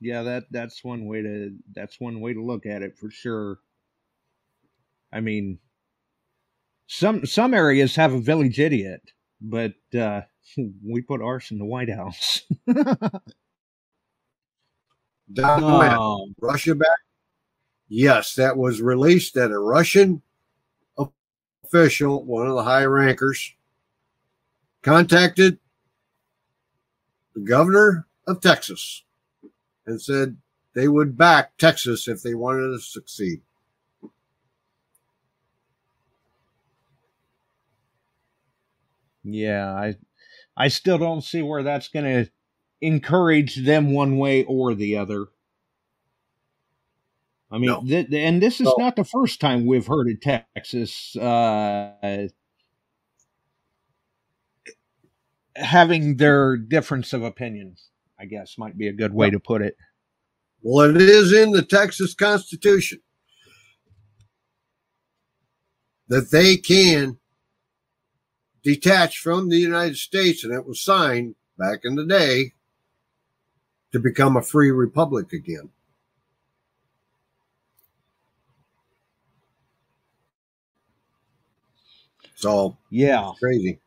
Yeah, that that's one way to that's one way to look at it for sure. I mean, some some areas have a village idiot, but uh (laughs) we put ours in the White House. Don Webb, Oh, Russia back? Yes, that was released at a Russian official, one of the high rankers, contacted the governor of Texas and said they would back Texas if they wanted to succeed. Yeah, I I still don't see where that's going to encourage them one way or the other. I mean, No. th- and this is No. not the first time we've heard of Texas uh, having their difference of opinions. I guess might be a good way to put it. Well, it is in the Texas Constitution that they can detach from the United States, and it was signed back in the day to become a free republic again. So Yeah, crazy.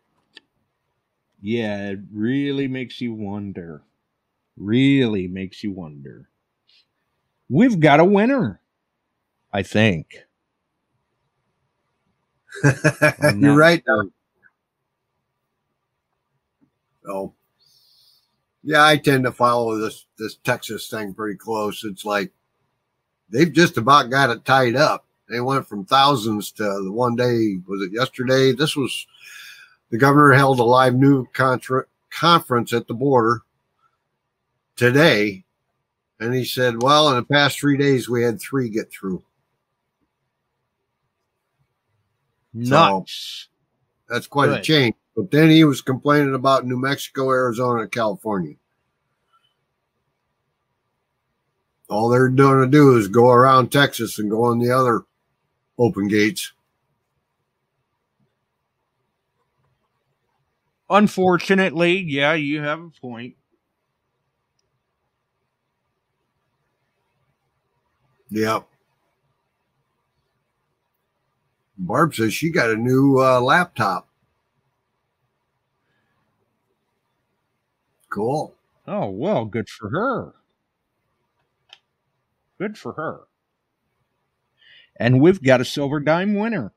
yeah, it really makes you wonder. Really makes you wonder. We've got a winner, I think. (laughs) You're right. part. So, yeah, I tend to follow this this Texas thing pretty close. It's like they've just about got it tied up. They went from thousands to the one day. Was it yesterday? This was the governor held a live new contra- conference at the border today, and he said, "Well, in the past three days, we had three get through. Nuts. That's quite a change." But then he was complaining about New Mexico, Arizona, and California. All they're going to do is go around Texas and go on the other open gates. Unfortunately, yeah, you have a point. Yep. Barb says she got a new uh, laptop. Cool. Oh, well, good for her. Good for her. And we've got a silver dime winner.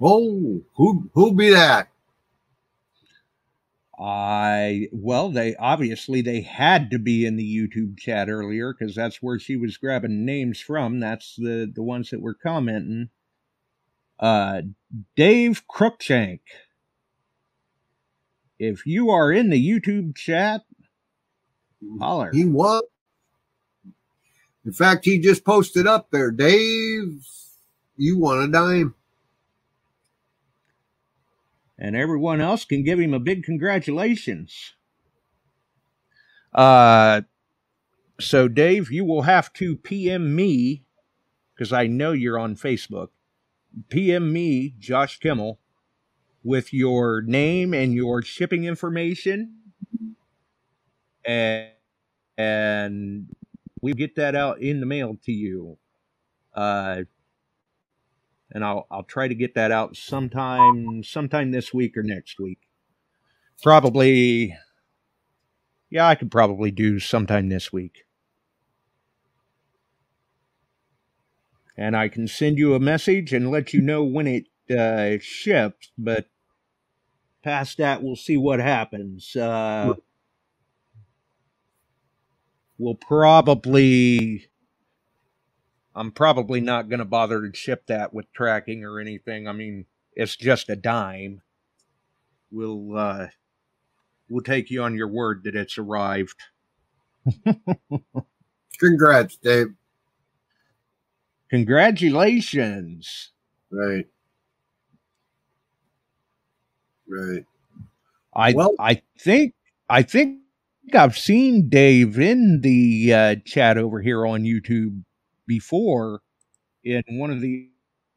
Oh, who who'll be that? I well, they obviously they had to be in the YouTube chat earlier because that's where she was grabbing names from. That's the the ones that were commenting. Uh, Dave Crookshank. If you are in the YouTube chat, holler. He was. In fact, he just posted up there, Dave. You want a dime? And everyone else can give him a big congratulations. Uh, so Dave, you will have to PM me because I know you're on Facebook. PM me, Josh Kimmel, with your name and your shipping information, and and we get that out in the mail to you. Uh, and I'll I'll try to get that out sometime sometime this week or next week. Probably yeah, I could probably do sometime this week. And I can send you a message and let you know when it uh, ships, but past that we'll see what happens. Uh, we'll probably I'm probably not going to bother to ship that with tracking or anything. I mean, it's just a dime. We'll uh we'll take you on your word that it's arrived. (laughs) Congrats, Dave. Congratulations. Right. Right. I Well- I think I think I've seen Dave in the uh, chat over here on YouTube before in one of the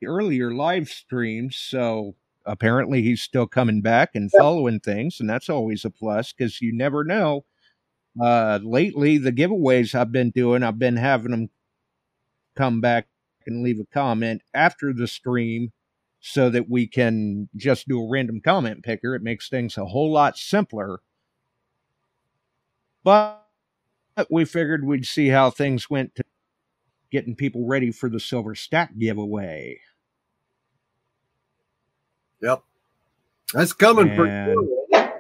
earlier live streams. So apparently he's still coming back and following things, and that's always a plus because you never know. Uh, lately, the giveaways I've been doing, I've been having them come back and leave a comment after the stream so that we can just do a random comment picker. It makes things a whole lot simpler. But we figured we'd see how things went to getting people ready for the silver stack giveaway. Yep. That's coming pretty soon.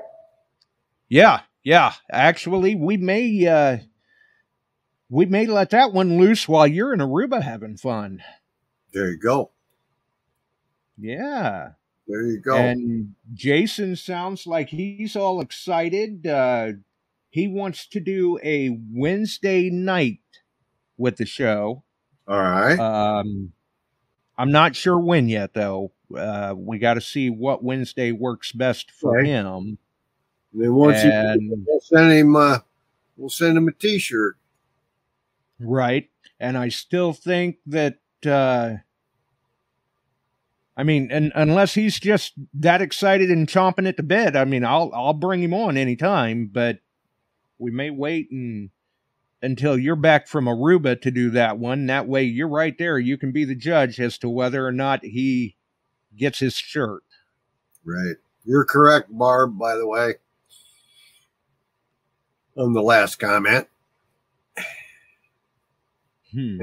Yeah, yeah. Actually, we may uh we may let that one loose while you're in Aruba having fun. There you go. Yeah. There you go. And Jason sounds like he's all excited. Uh he wants to do a Wednesday night with the show. All right. Um I'm not sure when yet though. Uh we got to see what Wednesday works best for Right. him. And want once you and- we'll send him uh we'll send him a t shirt. Right. And I still think that uh I mean, and unless he's just that excited and chomping at the bit, I mean, I'll I'll bring him on anytime, but we may wait and until you're back from Aruba to do that one. That way you're right there. You can be the judge as to whether or not he gets his shirt. Right. You're correct, Barb, by the way. On the last comment. Hmm.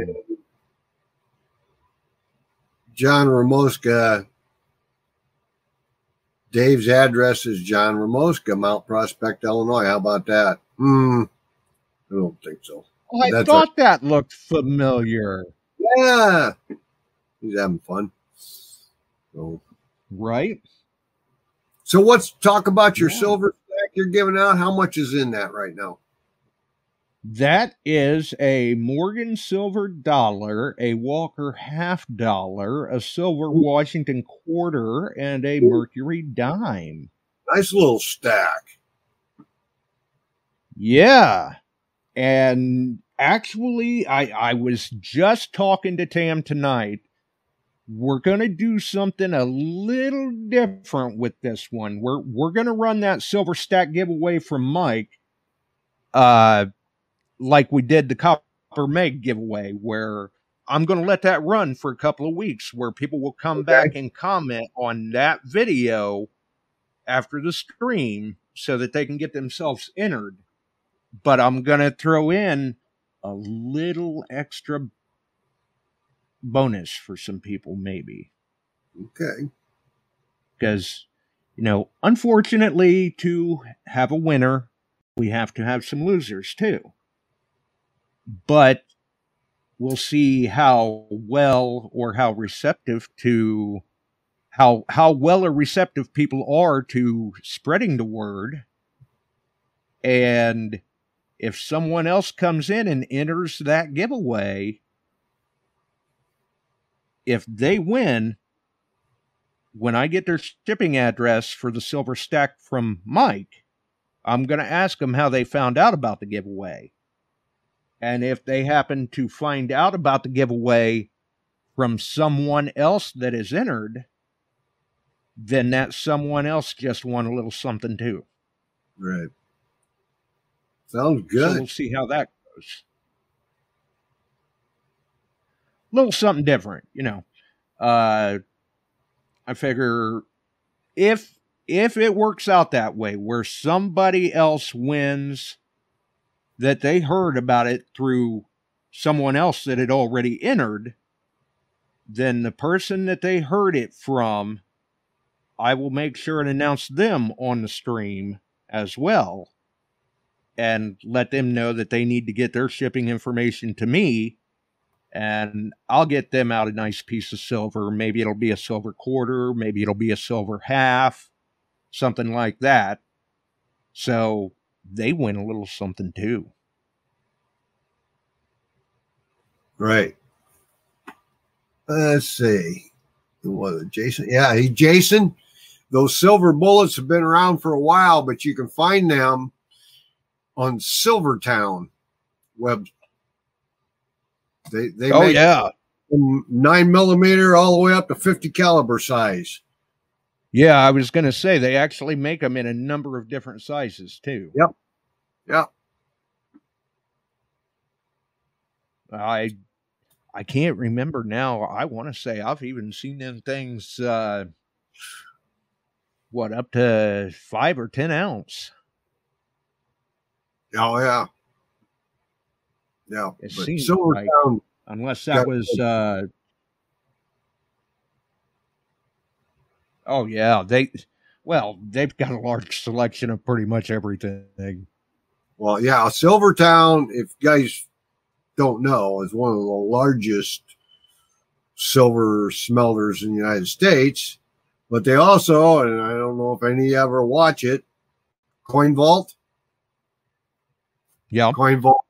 John Ramoska. Dave's address is John Ramoska, Mount Prospect, Illinois. How about that? Hmm. I don't think so. Oh, I That's thought that looked familiar. Yeah. He's having fun. So, Right? so let's talk about your Yeah. silver stack you're giving out. How much is in that right now? That is a Morgan silver dollar, a Walker half dollar, a silver Washington quarter, and a Mercury dime. Nice little stack. Yeah. And actually, I, I was just talking to Tam tonight. We're gonna do something a little different with this one. We're we're gonna run that silver stack giveaway from Mike. Uh like we did the copper meg giveaway, where I'm gonna let that run for a couple of weeks where people will come Okay. back and comment on that video after the stream so that they can get themselves entered but I'm going to throw in a little extra bonus for some people, maybe. Okay. Because, you know, unfortunately, to have a winner, we have to have some losers too. But we'll see how well or how receptive to how how well or receptive people are to spreading the word and if someone else comes in and enters that giveaway, if they win, when I get their shipping address for the silver stack from Mike, I'm going to ask them how they found out about the giveaway. And if they happen to find out about the giveaway from someone else that is entered, then that someone else just won a little something too. Right. Sounds So we'll see how that goes. A little something different, you know. Uh I figure if if it works out that way where somebody else wins that they heard about it through someone else that had already entered, then the person that they heard it from, I will make sure and announce them on the stream as well and let them know that they need to get their shipping information to me and I'll get them out a nice piece of silver. Maybe it'll be a silver quarter, maybe it'll be a silver half, something like that. So they win a little something too. Right. Let's see. Was? Jason? Yeah, he Jason. Those silver bullets have been around for a while, but you can find them on SilverTowne web. They they Oh yeah. nine millimeter all the way up to fifty caliber size. Yeah, I was going to say they actually make them in a number of different sizes too. Yep. Yep. I I can't remember now. I want to say I've even seen them things uh what up to 5 or 10 ounce. Oh yeah. Yeah. It but seems SilverTowne, Unless that was uh Oh yeah, they well, they've got a large selection of pretty much everything. Well, yeah, SilverTowne, if you guys don't know, is one of the largest silver smelters in the United States. But they also, and I don't know if any ever watch it, Coin Vault. Yeah. Coin Vault,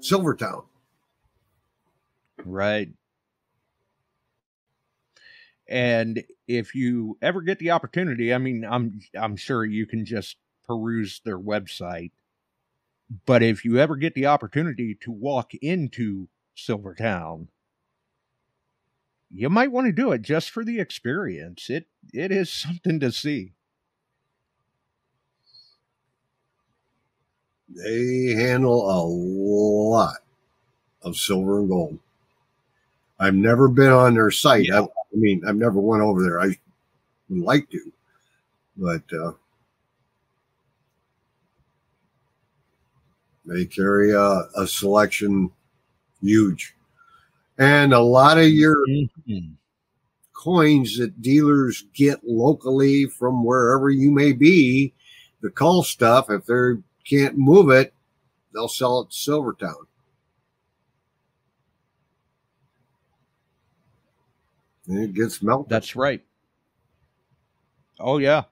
SilverTowne. Right. And if you ever get the opportunity, I mean, I'm I'm sure you can just peruse their website. But if you ever get the opportunity to walk into SilverTowne, you might want to do it just for the experience. It it is (laughs) something to see. They handle a lot of silver and gold. I've never been on their site. I, I mean, I've never went over there. I would like to, but uh, they carry a, a selection huge, and a lot of your Mhm. coins that dealers get locally from wherever you may be, the call stuff, if they can't move it, they'll sell it to SilverTowne. And it gets melted. That's right. Oh yeah.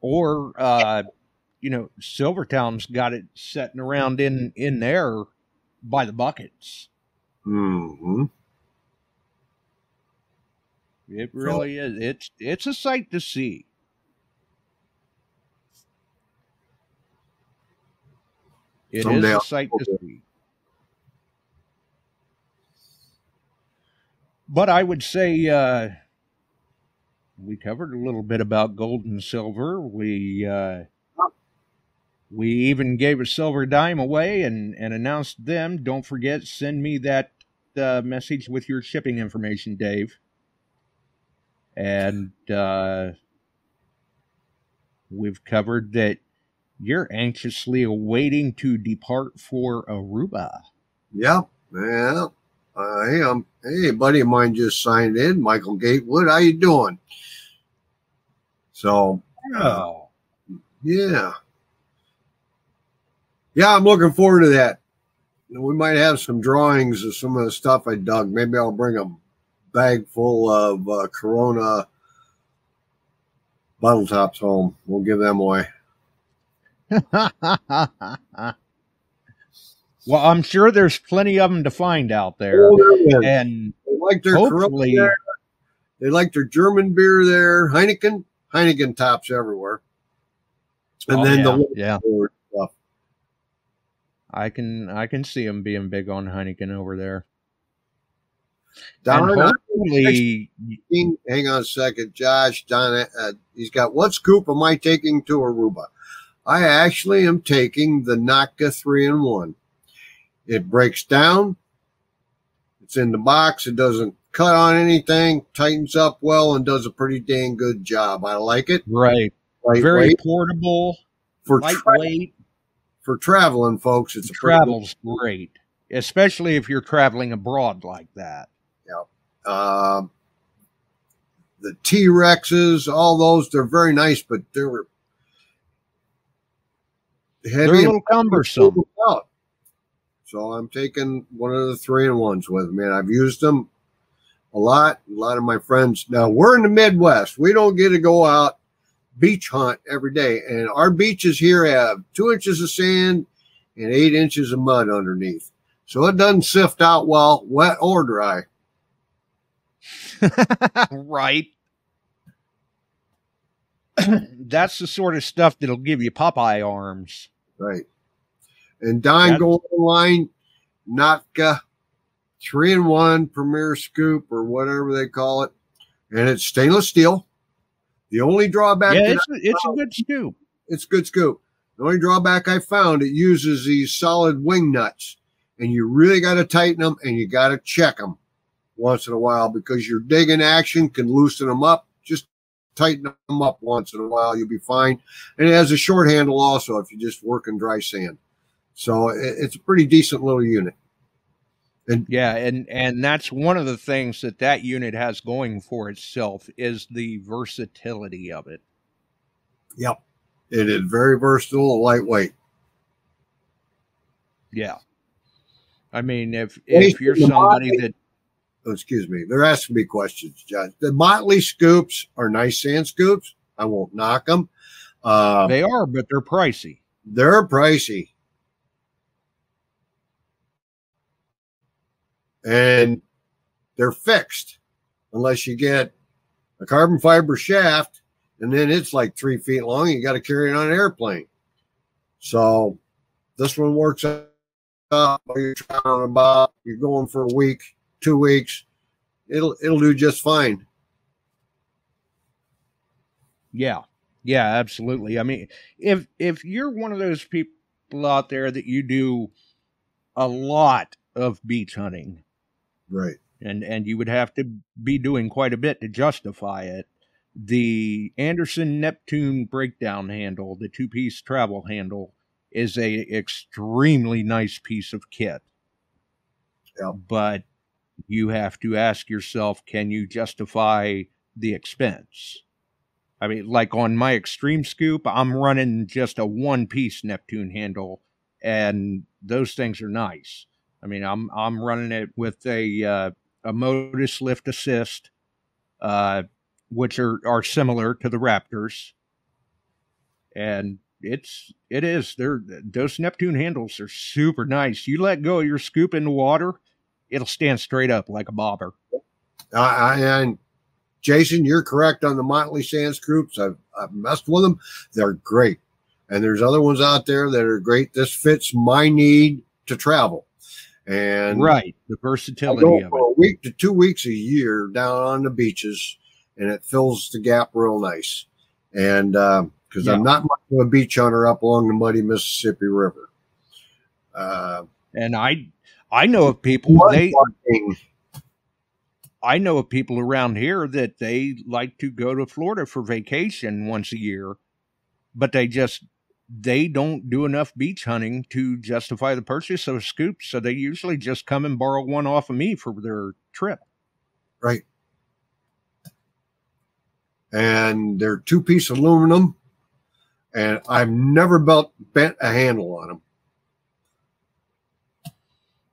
Or uh you know, SilverTowne's got it setting around in in there by the buckets. hmm It really is. It's it's a sight to see. It is Someday a I'll sight go to see. But I would say uh, we covered a little bit about gold and silver. We uh, we even gave a silver dime away and, and announced them. Don't forget, send me that uh, message with your shipping information, Dave. And uh, we've covered that you're anxiously awaiting to depart for Aruba. Yep. Yeah. I am. Hey, buddy of mine just signed in, Michael Gatewood. How you doing? So, Oh, yeah. Yeah, I'm looking forward to that. We might have some drawings of some of the stuff I dug. Maybe I'll bring a bag full of uh, Corona bottle tops home. We'll give them away. (laughs) well, I'm sure there's plenty of them to find out there, Oh, and They like their hopefully. They like their German beer there. Heineken, Heineken tops everywhere. And Oh, then yeah, the yeah, stuff. I can I can see them being big on Heineken over there. Don, hopefully, hang on a second, Josh. Don, uh, he's got what scoop am I taking to Aruba? I actually am taking the Nokta three in one. It breaks down. It's in the box. It doesn't cut on anything. Tightens up well and does a pretty dang good job. I like it. right, very portable, for tra- lightweight, for traveling, folks. It's a pretty good- travels great, especially if you're traveling abroad like that. Um, the T Rexes, all those, they're very nice, but they're heavy. They're a little cumbersome. So I'm taking one of the three and ones with me, and I've used them a lot. A lot of my friends. Now we're in the Midwest. We don't get to go out beach hunt every day, and our beaches here have two inches of sand and eight inches of mud underneath. So it doesn't sift out well, wet or dry. (laughs) right. (clears throat) That's the sort of stuff that'll give you Popeye arms. Right. And Don That's- go online, Nokta, three in one premier scoop or whatever they call it. And it's stainless steel. The only drawback Yeah, it's a, it's a good scoop. it's good scoop. The only drawback I found it uses these solid wing nuts, and you really got to tighten them and you got to check them once in a while because your digging action can loosen them up. Tighten them up once in a while, you'll be fine. And it has a short handle also if you just work in dry sand. So it- it's a pretty decent little unit. Yeah, and and that's one of the things that that unit has going for itself is the versatility of it. Yep. It is very versatile and lightweight. Yeah. I mean, if if you're somebody that excuse me. They're asking me questions, John. The Motley scoops are nice sand scoops. I won't knock them. Uh, they are, but they're pricey. they're pricey. And they're fixed unless you get a carbon fiber shaft and then it's like three feet long. You got to carry it on an airplane. So this one works out you're traveling about, you're going for a week, two weeks. It'll it'll do just fine. Yeah. Yeah, absolutely. I mean, if if you're one of those people out there that you do a lot of beach hunting Right. and and you would have to be doing quite a bit to justify it, the Anderson Neptune breakdown handle, the two-piece travel handle is a extremely nice piece of kit. Yeah. But you have to ask yourself, can you justify the expense? I mean, like on my Xtreme scoop, I'm running just a one piece Neptune handle, and those things are nice. I mean, I'm I'm running it with a uh, a Modus lift assist, uh, which are are similar to the Raptors, and it's it is they're those Neptune handles are super nice. You let go of your scoop in the water, it'll stand straight up like a bobber. I, I and Jason, you're correct on the Motley Sand groups. I've, I've messed with them. They're great. And there's other ones out there that are great. This fits my need to travel. And right, the versatility of for it. a week to two weeks a year down on the beaches, and it fills the gap real nice. And because Yeah. I'm not much of a beach hunter up along the muddy Mississippi River. Uh, And I I know of people they mudlarking, I know of people around here that they like to go to Florida for vacation once a year, but they just they don't do enough beach hunting to justify the purchase of scoops, so they usually just come and borrow one off of me for their trip. right? And they're two piece aluminum, and I've never belt, bent a handle on them.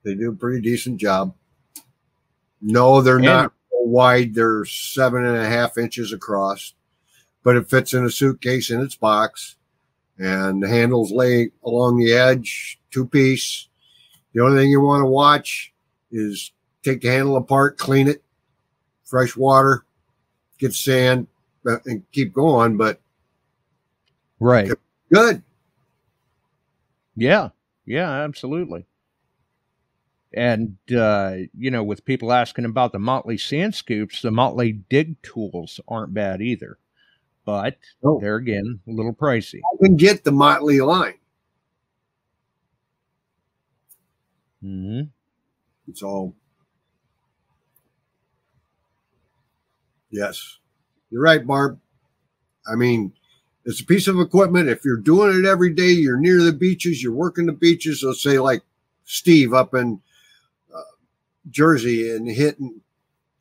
They do a pretty decent job. No, they're And- not wide. They're seven and a half inches across, but it fits in a suitcase in its box. And the handles lay along the edge, two piece. The only thing you want to watch is take the handle apart, clean it, fresh water, get sand, uh, and keep going. But Right. good. Yeah. Yeah, absolutely. And uh, you know, with people asking about the Motley sand scoops, the Motley dig tools aren't bad either. But No. they're again a little pricey. I can get the Motley line. hmm So, yes, you're right, Barb. I mean, it's a piece of equipment. If you're doing it every day, you're near the beaches, you're working the beaches. Let's say, like Steve up in Jersey and hitting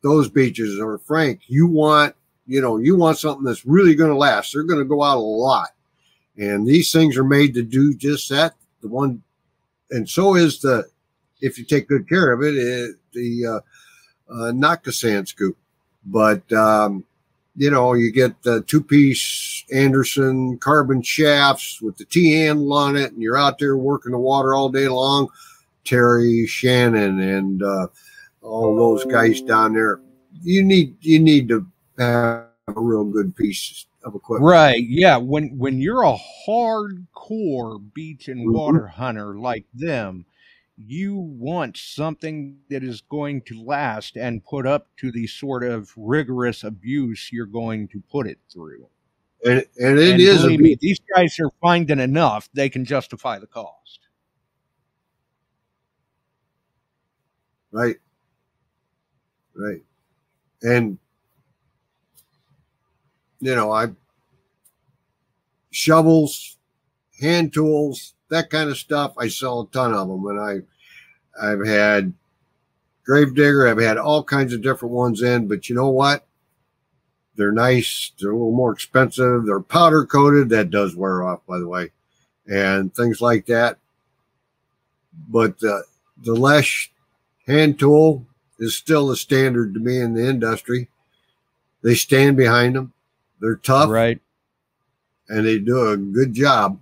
those beaches, or Frank, you want, you know, you want something that's really going to last. They're going to go out a lot. And these things are made to do just that. The one, and so is the, if you take good care of it, it the uh, uh, Nokta sand scoop. But um, you know, you get the two piece Anderson carbon shafts with the T handle on it, and you're out there working the water all day long. Terry Shannon and uh, all those guys down there. You need you need to have a real good piece of equipment. Right. Yeah. When when you're a hardcore beach and Mhm. water hunter like them, you want something that is going to last and put up to the sort of rigorous abuse you're going to put it through. And, and it and is a me, these guys are finding enough; they can justify the cost. Right. Right. And you know, I shovels, hand tools, that kind of stuff. I sell a ton of them, and I I've had Gravedigger. I've had all kinds of different ones in, but you know what? They're nice. They're a little more expensive. They're powder coated. That does wear off, by the way, and things like that. But uh, the Lesche hand tool is still the standard to me in the industry. They stand behind them. They're tough, Right. and they do a good job.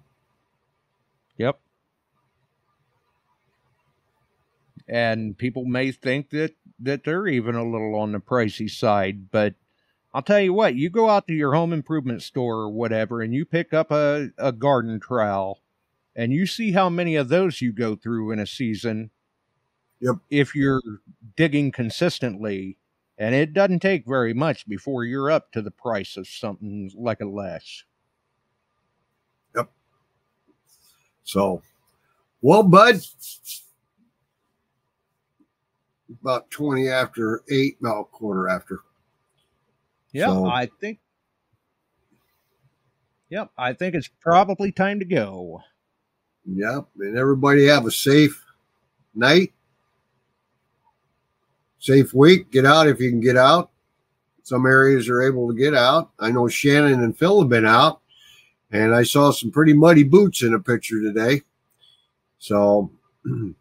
Yep. And people may think that that they're even a little on the pricey side, but I'll tell you what, you go out to your home improvement store or whatever and you pick up a, a garden trowel and you see how many of those you go through in a season. Yep. If you're digging consistently, and it doesn't take very much before you're up to the price of something like a Lesche. Yep. So, well, bud, about 20 after eight, no, quarter after. Yeah, So- I think. Yep, I think it's probably time to go. Yep. And everybody have a safe night, safe week. Get out if you can get out. Some areas are able to get out. I know Shannon and Phil have been out, and I saw some pretty muddy boots in a picture today. So, (clears throat)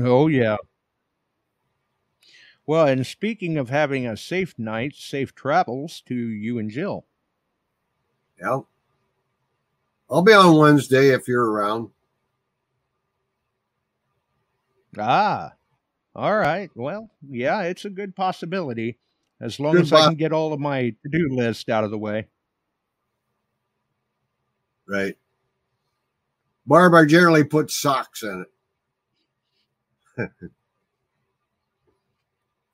Oh yeah. Well, and speaking of having a safe night, safe travels to you and Jill. yeah. I'll be on Wednesday if you're around. Ah, all right. Well, yeah, it's a good possibility as long Good as I can get all of my to-do list out of the way. Right. Barb, I generally put socks in it. (laughs) the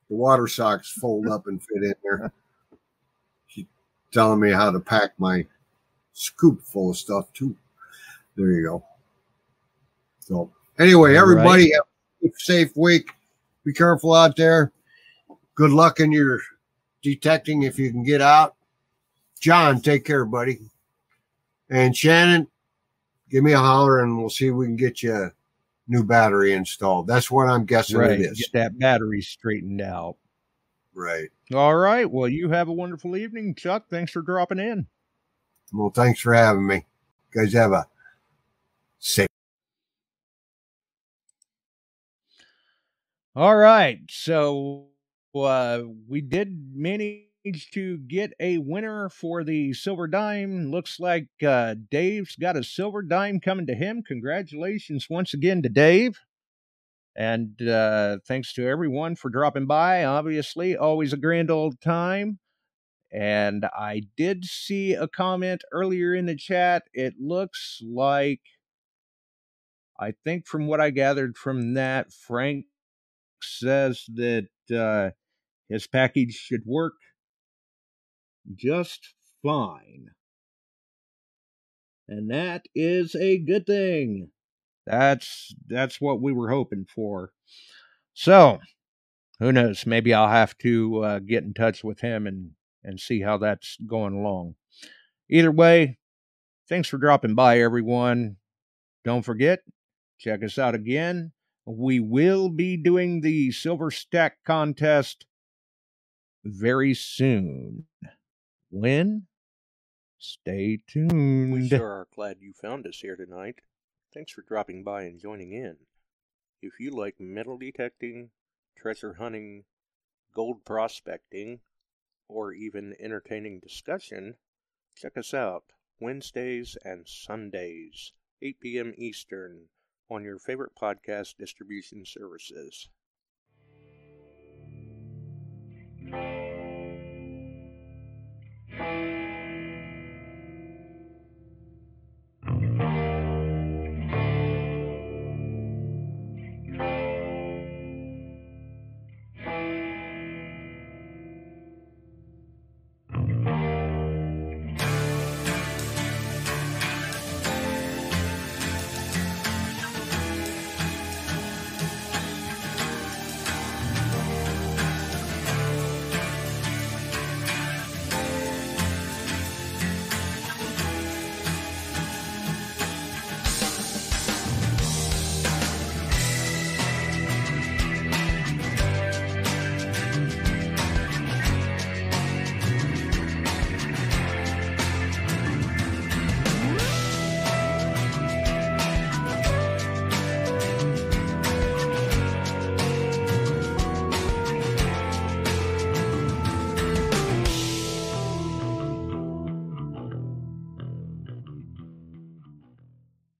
water socks fold up and fit in there. She's telling me how to pack my scoop full of stuff too. There you go. So anyway, everybody have a safe week. Be careful out there. Good luck in your detecting if you can get out. John, take care, buddy. And Shannon, give me a holler and we'll see if we can get you a new battery installed. That's what I'm guessing Right. it is. Get that battery straightened out. Right. All right. Well, you have a wonderful evening, Chuck. Thanks for dropping in. Well, thanks for having me. You guys have a safe. All right. So uh, we did manage to get a winner for the silver dime. Looks like uh, Dave's got a silver dime coming to him. Congratulations once again to Dave. And uh, thanks to everyone for dropping by. Obviously, always a grand old time. And I did see a comment earlier in the chat. It looks like, I think from what I gathered from that, Frank says that uh, his package should work just fine. And that is a good thing. That's that's what we were hoping for. So, who knows? Maybe I'll have to uh, get in touch with him and and see how that's going along. Either way, thanks for dropping by, everyone. Don't forget, check us out again. We will be doing the Silver Stack contest very soon. When? Stay tuned. We sure are glad you found us here tonight. Thanks for dropping by and joining in. If you like metal detecting, treasure hunting, gold prospecting, or even entertaining discussion, check us out Wednesdays and Sundays, 8 p.m. Eastern, on your favorite podcast distribution services.